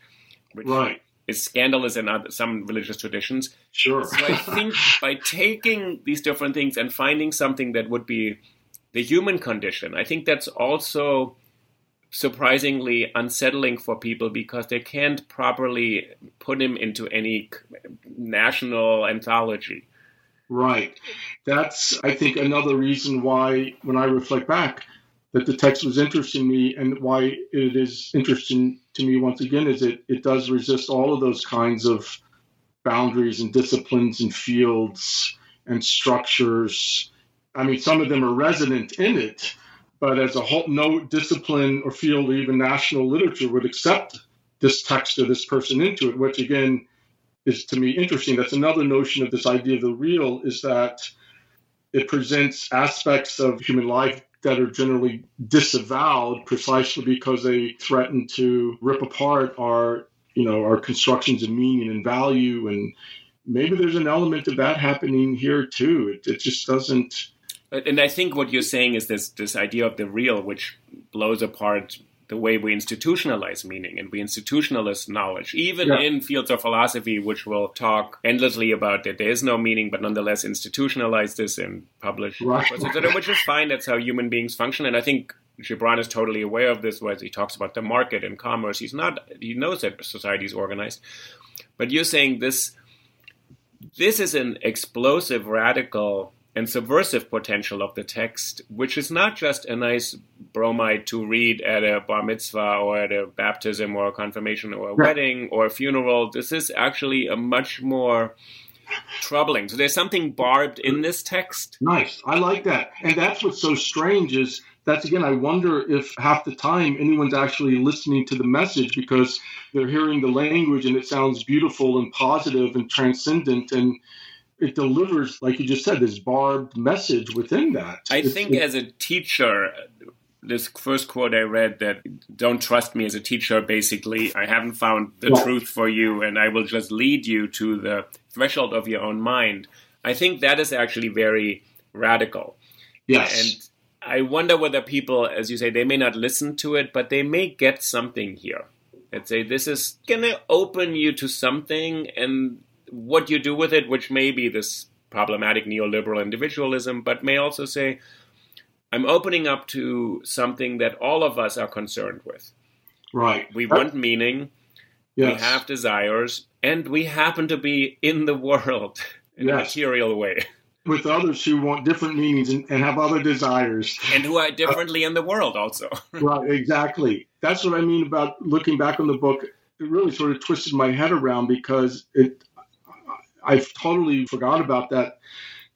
which Right. Is scandalous in other, some religious traditions. Sure. So I think by taking these different things and finding something that would be the human condition, I think that's also surprisingly unsettling for people because they can't properly put him into any national anthology. Right. That's, I think, another reason why, when I reflect back, that the text was interesting to me and why it is interesting to me once again is it, it does resist all of those kinds of boundaries and disciplines and fields and structures. I mean, some of them are resident in it, but as a whole, no discipline or field or even national literature would accept this text or this person into it, which again is to me interesting. That's another notion of this idea of the real is that it presents aspects of human life that are generally disavowed precisely because they threaten to rip apart our, you know, our constructions of meaning and value. And maybe there's an element of that happening here too. It, it just doesn't. And I think what you're saying is this this idea of the real, which blows apart the way we institutionalize meaning and we institutionalize knowledge, even Yeah. in fields of philosophy, which will talk endlessly about that there is no meaning, but nonetheless institutionalize this and publish, Right. which is fine. That's how human beings function. And I think Gibran is totally aware of this, whereas he talks about the market and commerce. He's not, he knows that society is organized. But you're saying this, this is an explosive, radical, and subversive potential of the text, which is not just a nice bromide to read at a bar mitzvah or at a baptism or a confirmation or a Right. wedding or a funeral. This is actually a much more troubling. So there's something barbed in this text. Nice. I like that. And that's what's so strange is that's again, I wonder if half the time anyone's actually listening to the message because they're hearing the language and it sounds beautiful and positive and transcendent and it delivers, like you just said, this barbed message within that. I It's- think as a teacher, this first quote I read that don't trust me as a teacher, basically, I haven't found the Yeah. truth for you and I will just lead you to the threshold of your own mind. I think that is actually very radical. yes. And I wonder whether people, as you say, they may not listen to it, but they may get something here. Let's say this is going to open you to something, and what you do with it, which may be this problematic neoliberal individualism, but may also say, I'm opening up to something that all of us are concerned with. Right. We want meaning, yes. we have desires, and we happen to be in the world in a Yes. material way, with others who want different meanings and, and have other desires. and who are differently in the world also. right, exactly. That's what I mean about looking back on the book. It really sort of twisted my head around because it. I totally forgot about that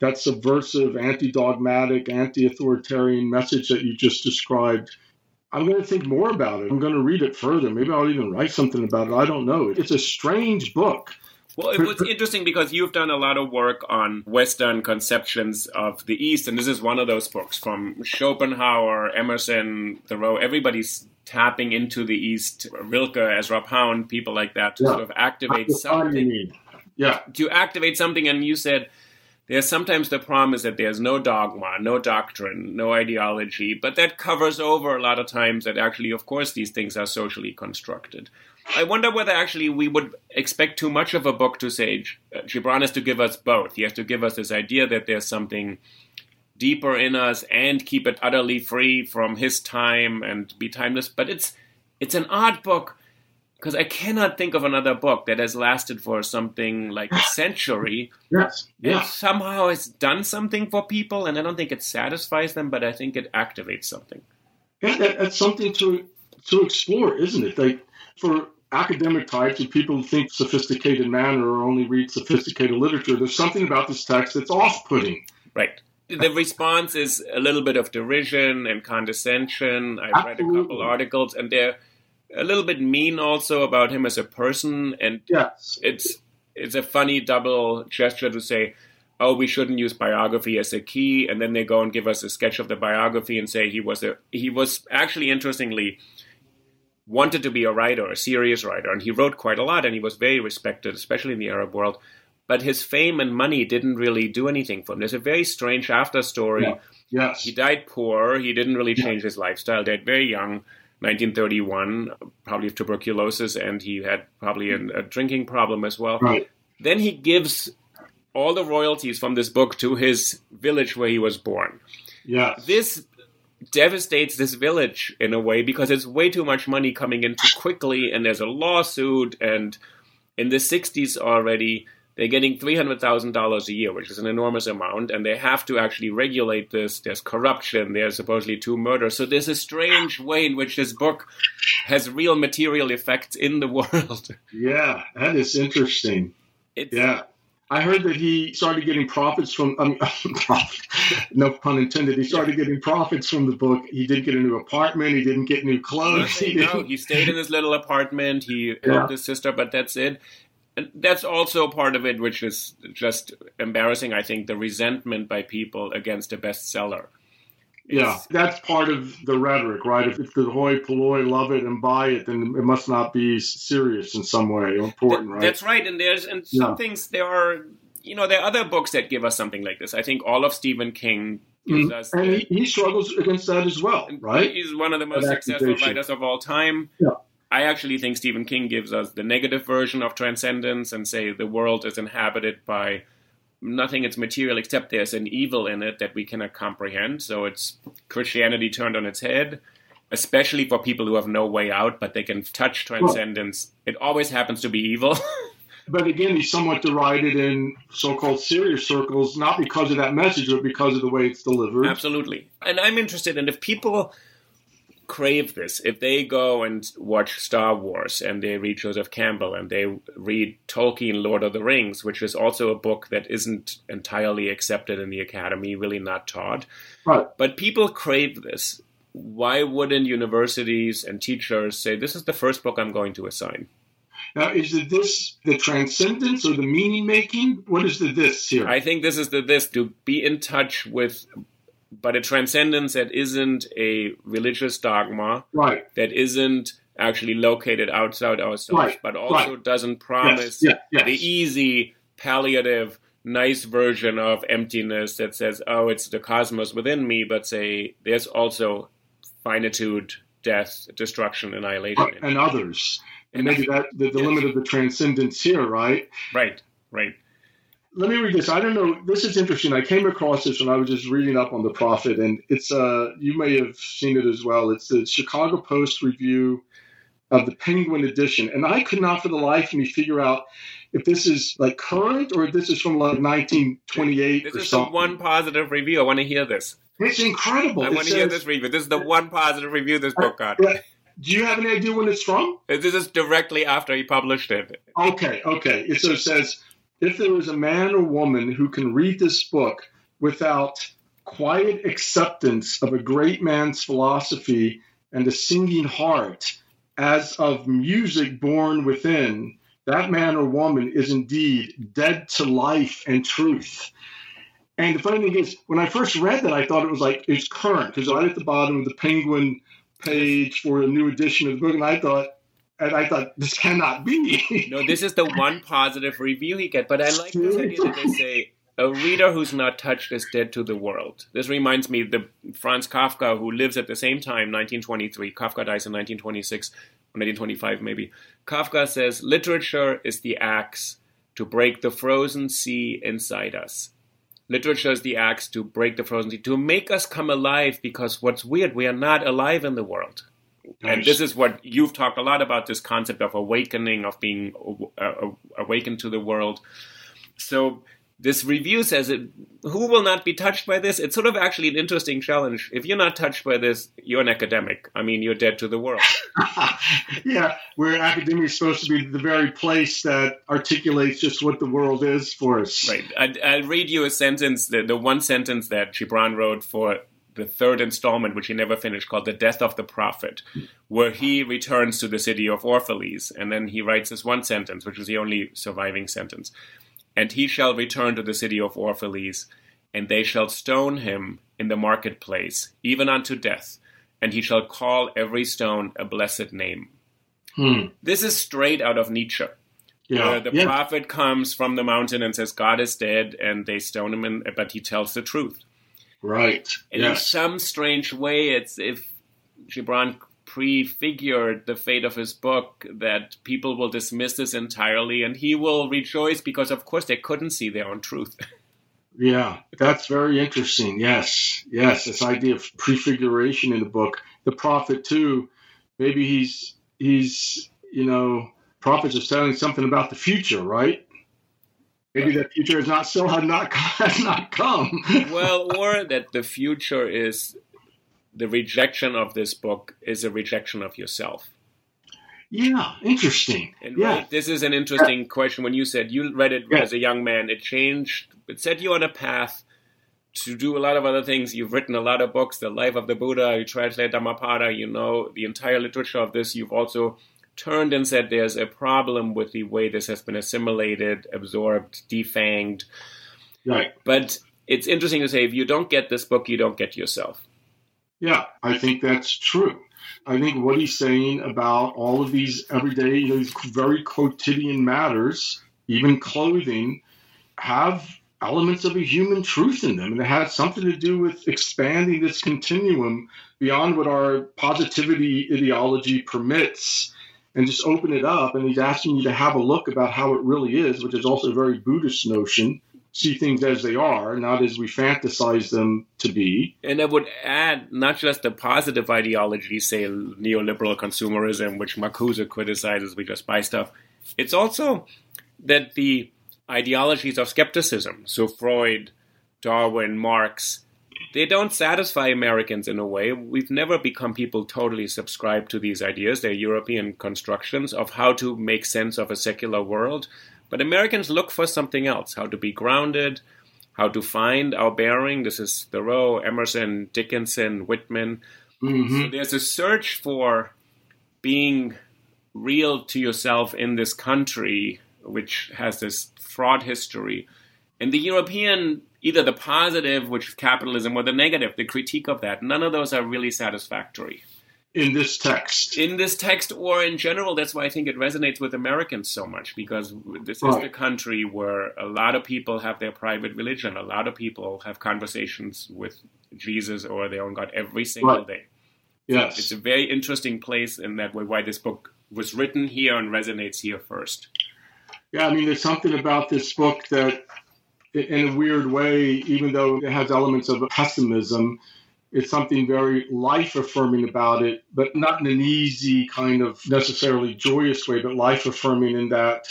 that subversive, anti-dogmatic, anti-authoritarian message that you just described. I'm going to think more about it. I'm going to read it further. Maybe I'll even write something about it. I don't know. It's a strange book. Well, it was interesting because you've done a lot of work on Western conceptions of the East, and this is one of those books from Schopenhauer, Emerson, Thoreau. Everybody's tapping into the East, Rilke, Ezra Pound, people like that, to Yeah. sort of activate something. Yeah, To activate something, and you said there's sometimes the problem is that there's no dogma, no doctrine, no ideology, but that covers over a lot of times that actually, of course, these things are socially constructed. I wonder whether actually we would expect too much of a book to say uh, Gibran has to give us both. He has to give us this idea that there's something deeper in us and keep it utterly free from his time and be timeless. But it's it's an odd book because I cannot think of another book that has lasted for something like a century yes, yeah. somehow it's done something for people. And I don't think it satisfies them, but I think it activates something. Yeah, that, that's something to to explore, isn't it? Like for academic types and people who think sophisticated manner or only read sophisticated literature, there's something about this text that's off-putting. Right. The response is a little bit of derision and condescension. I've read a couple articles, and they're a little bit mean also about him as a person. And it's it's a funny double gesture to say, "Oh, we shouldn't use biography as a key," and then they go and give us a sketch of the biography and say he was a he was actually interestingly wanted to be a writer, a serious writer, and he wrote quite a lot, and he was very respected, especially in the Arab world. But his fame and money didn't really do anything for him. There's a very strange after story. Yeah. yes, He died poor. He didn't really change his lifestyle. Died very young, 1931, probably of tuberculosis, and he had probably a, a drinking problem as well. right. Then he gives all the royalties from this book to his village where he was born. Yes, This devastates this village in a way because it's way too much money coming in too quickly, and there's a lawsuit. And in the 60s already, they're getting $300,000 a year, which is an enormous amount, and they have to actually regulate this. There's corruption, there's supposedly two murders. So there's a strange way in which this book has real material effects in the world. yeah, that is interesting. It's, Yeah. I heard that he started getting profits from, I mean, no pun intended. He started getting profits from the book. He didn't get a new apartment. He didn't get new clothes. He no, he stayed in his little apartment. He Yeah. helped his sister, but that's it. And that's also part of it, which is just embarrassing. I think the resentment by people against a bestseller. Yeah, that's part of the rhetoric, right? If, if the hoi polloi love it and buy it, then it must not be serious in some way or important, right? That's right. And there's and some Yeah. things there are. You know, there are other books that give us something like this. I think all of Stephen King gives Mhm. us. And he, he struggles against that as well, right? He's one of the most successful writers of all time. Yeah. I actually think Stephen King gives us the negative version of transcendence and say the world is inhabited by nothing it's material except there's an evil in it that we cannot comprehend. So it's Christianity turned on its head, especially for people who have no way out, but they can touch transcendence. It always happens to be evil. But again, he's somewhat derided in so-called serious circles, not because of that message, but because of the way it's delivered. Absolutely. And I'm interested in if people crave this, if they go and watch Star Wars and they read Joseph Campbell and they read Tolkien, Lord of the Rings, which is also a book that isn't entirely accepted in the academy, really not taught. Right. But people crave this. Why wouldn't universities and teachers say, This is the first book I'm going to assign? Now, is it this the transcendence or the meaning making? What is the this here? I think this is the this to be in touch with, but a transcendence that isn't a religious dogma, right. that isn't actually located outside ourselves, Right, but also doesn't promise Yes. Yeah. Yes. the easy, palliative, nice version of emptiness that says, oh, it's the cosmos within me, but say there's also finitude, death, destruction, annihilation. Right, and others. And maybe that the, the limit of the transcendence here, right? Right, right. Let me read this. I don't know. This is interesting. I came across this when I was just reading up on the prophet, and it's uh you may have seen it as well. It's the Chicago Post review of the Penguin edition, and I could not for the life of me figure out if this is like current or if this is from like 1928 This or is something. the one positive review. I want to hear this. It's incredible. I It want to hear this review. This is the one positive review this book got. Yeah. Do you have any idea when it's from? This is directly after he published it. Okay, okay. It so it says if there is a man or woman who can read this book without quiet acceptance of a great man's philosophy and a singing heart as of music born within, that man or woman is indeed dead to life and truth. And the funny thing is, when I first read that, I thought it was like it's current because right at the bottom of the Penguin page for a new edition of the book, and I thought, and I thought this cannot be. No, this is the one positive review he get. But I like this idea that they say a reader who's not touched is dead to the world. This reminds me the Franz Kafka, who lives at the same time, 1923. Kafka dies in 1926, 1925 maybe. Kafka says literature is the axe to break the frozen sea inside us. Literature is the axe to break the frozen sea, to make us come alive. Because what's weird, we are not alive in the world. And this is what you've talked a lot about this concept of awakening, of being uh, awakened to the world. So this review says it, who will not be touched by this? It's sort of actually an interesting challenge. If you're not touched by this, you're an academic. I mean, you're dead to the world. yeah, where academia is supposed to be the very place that articulates just what the world is for us. Right. I'd, I'll read you a sentence, the, the one sentence that Gibran wrote for the third installment, which he never finished, called The Death of the Prophet, where he returns to the city of Orphalese. And then he writes this one sentence, which is the only surviving sentence. And he shall return to the city of Orphalese, and they shall stone him in the marketplace, even unto death, and he shall call every stone a blessed name. Hmm. This is straight out of Nietzsche. Yeah. Where the yeah. prophet comes from the mountain and says God is dead, and they stone him, in, but he tells the truth. Right. And in some strange way, it's if Gibran prefigured the fate of his book that people will dismiss this entirely, and he will rejoice because, of course, they couldn't see their own truth. Yeah, that's very interesting. Yes, yes, this idea of prefiguration in the book. The prophet too. Maybe he's he's you know prophets are telling something about the future, right? Maybe the future has not still had not has not come. well, or that the future is the rejection of this book is a rejection of yourself. yeah, interesting. And yeah, right, this is an interesting question. When you said you read it Yeah. as a young man, it changed, it set you on a path to do a lot of other things. You've written a lot of books, The Life of the Buddha, you translate Dhammapada, you know the entire literature of this. You've also turned and said there's a problem with the way this has been assimilated, absorbed, defanged. right. But it's interesting to say if you don't get this book, you don't get yourself. Yeah, I think that's true. I think what he's saying about all of these everyday, these very quotidian matters, even clothing, have elements of a human truth in them. And it has something to do with expanding this continuum beyond what our positivity ideology permits and just open it up. And he's asking you to have a look about how it really is, which is also a very Buddhist notion. See things as they are, not as we fantasize them to be. And I would add not just the positive ideology, say neoliberal consumerism, which Marcuse criticizes, we just buy stuff. It's also that the ideologies of skepticism, so Freud, Darwin, Marx, they don't satisfy Americans in a way. We've never become people totally subscribed to these ideas. They're European constructions of how to make sense of a secular world. But Americans look for something else how to be grounded, how to find our bearing. This is Thoreau, Emerson, Dickinson, Whitman. Mhm. So there's a search for being real to yourself in this country, which has this fraud history. And the European, either the positive, which is capitalism, or the negative, the critique of that, none of those are really satisfactory. in this text. In this text or in general, that's why I think it resonates with Americans so much, because this is the country where a lot of people have their private religion, a lot of people have conversations with Jesus or their own God every single Right. day. yes. It's a very interesting place in that way why this book was written here and resonates here first. Yeah, I mean, there's something about this book that in a weird way, even though it has elements of pessimism, it's something very life affirming about it, but not in an easy kind of necessarily joyous way, but life affirming in that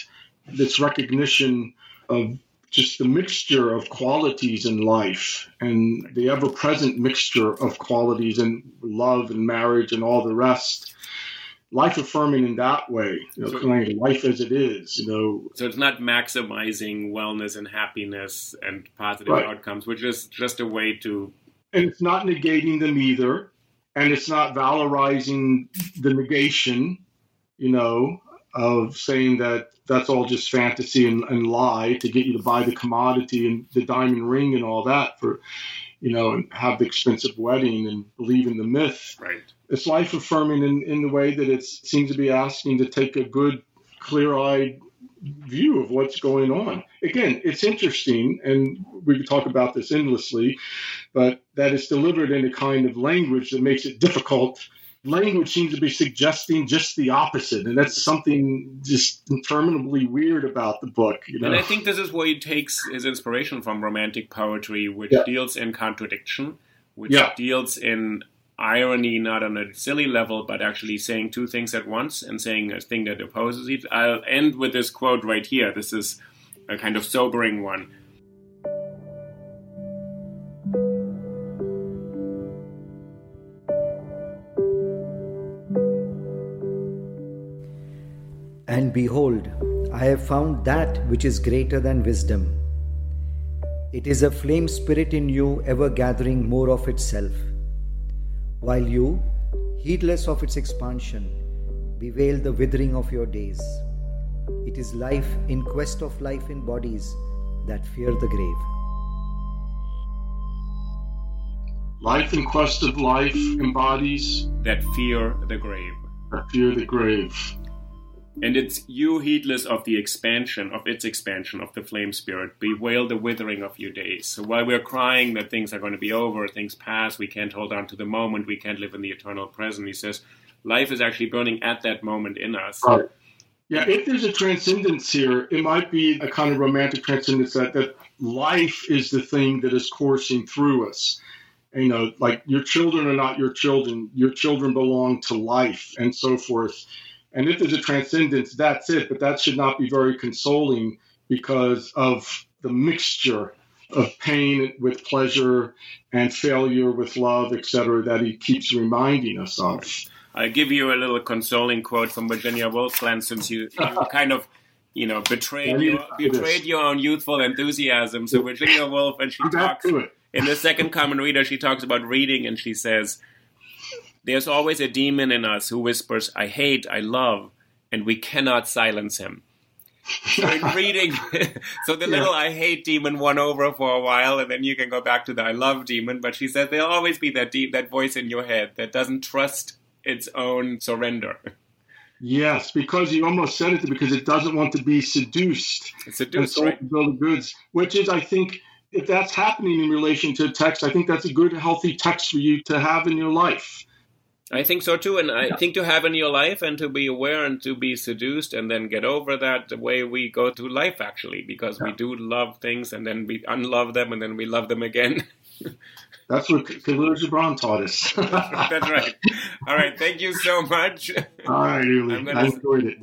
this recognition of just the mixture of qualities in life and the ever present mixture of qualities in love and marriage and all the rest. Life affirming in that way, you know, so, kind of life as it is, you know. So it's not maximizing wellness and happiness and positive right. outcomes, which is just a way to. And it's not negating them either, and it's not valorizing the negation, you know, of saying that that's all just fantasy and, and lie to get you to buy the commodity and the diamond ring and all that for you know and have the expensive wedding and believe in the myth. Right. It's life affirming in, in the way that it seems to be asking to take a good clear-eyed view of what's going on. Again it's interesting and we could talk about this endlessly but that it's delivered in a kind of language that makes it difficult language seems to be suggesting just the opposite, and that's something just interminably weird about the book. You know? And I think this is where he takes his inspiration from romantic poetry, which yeah. deals in contradiction, which yeah. deals in irony, not on a silly level, but actually saying two things at once and saying a thing that opposes each. I'll end with this quote right here. This is a kind of sobering one. And behold, I have found that which is greater than wisdom. It is a flame spirit in you ever gathering more of itself, while you, heedless of its expansion, bewail the withering of your days. It is life in quest of life in bodies that fear the grave. Life in quest of life in bodies that fear the grave. That fear the grave. And it's you heedless of the expansion, of its expansion, of the flame spirit. Bewail the withering of your days. So while we're crying that things are going to be over, things pass, we can't hold on to the moment, we can't live in the eternal present, he says, life is actually burning at that moment in us. Right. Yeah, if there's a transcendence here, it might be a kind of romantic transcendence that, that life is the thing that is coursing through us. You know, like your children are not your children, your children belong to life, and so forth and if there's a transcendence, that's it. But that should not be very consoling because of the mixture of pain with pleasure and failure with love, etc., that he keeps reminding us of. I'll give you a little consoling quote from Virginia Woolf, Glenn, since you, you kind of you know, betrayed your, betrayed your own youthful enthusiasm. So Virginia Woolf, and she talks in the second common reader, she talks about reading, and she says, there's always a demon in us who whispers, I hate, I love, and we cannot silence him. So in reading, so the little I hate demon won over for a while, and then you can go back to the I love demon. But she says there'll always be that deep, that voice in your head that doesn't trust its own surrender. Yes, because you almost said it because it doesn't want to be seduced. It's seduced, right? Bill of goods, which is, I think, if that's happening in relation to text, I think that's a good, healthy text for you to have in your life. I think so too, and I think to have in your life and to be aware and to be seduced and then get over that the way we go through life actually, because yeah. we do love things and then we unlove them and then we love them again. That's what Kahlil Gibran taught us. That's right. All right. Thank you so much. All right, Uli. I enjoyed it.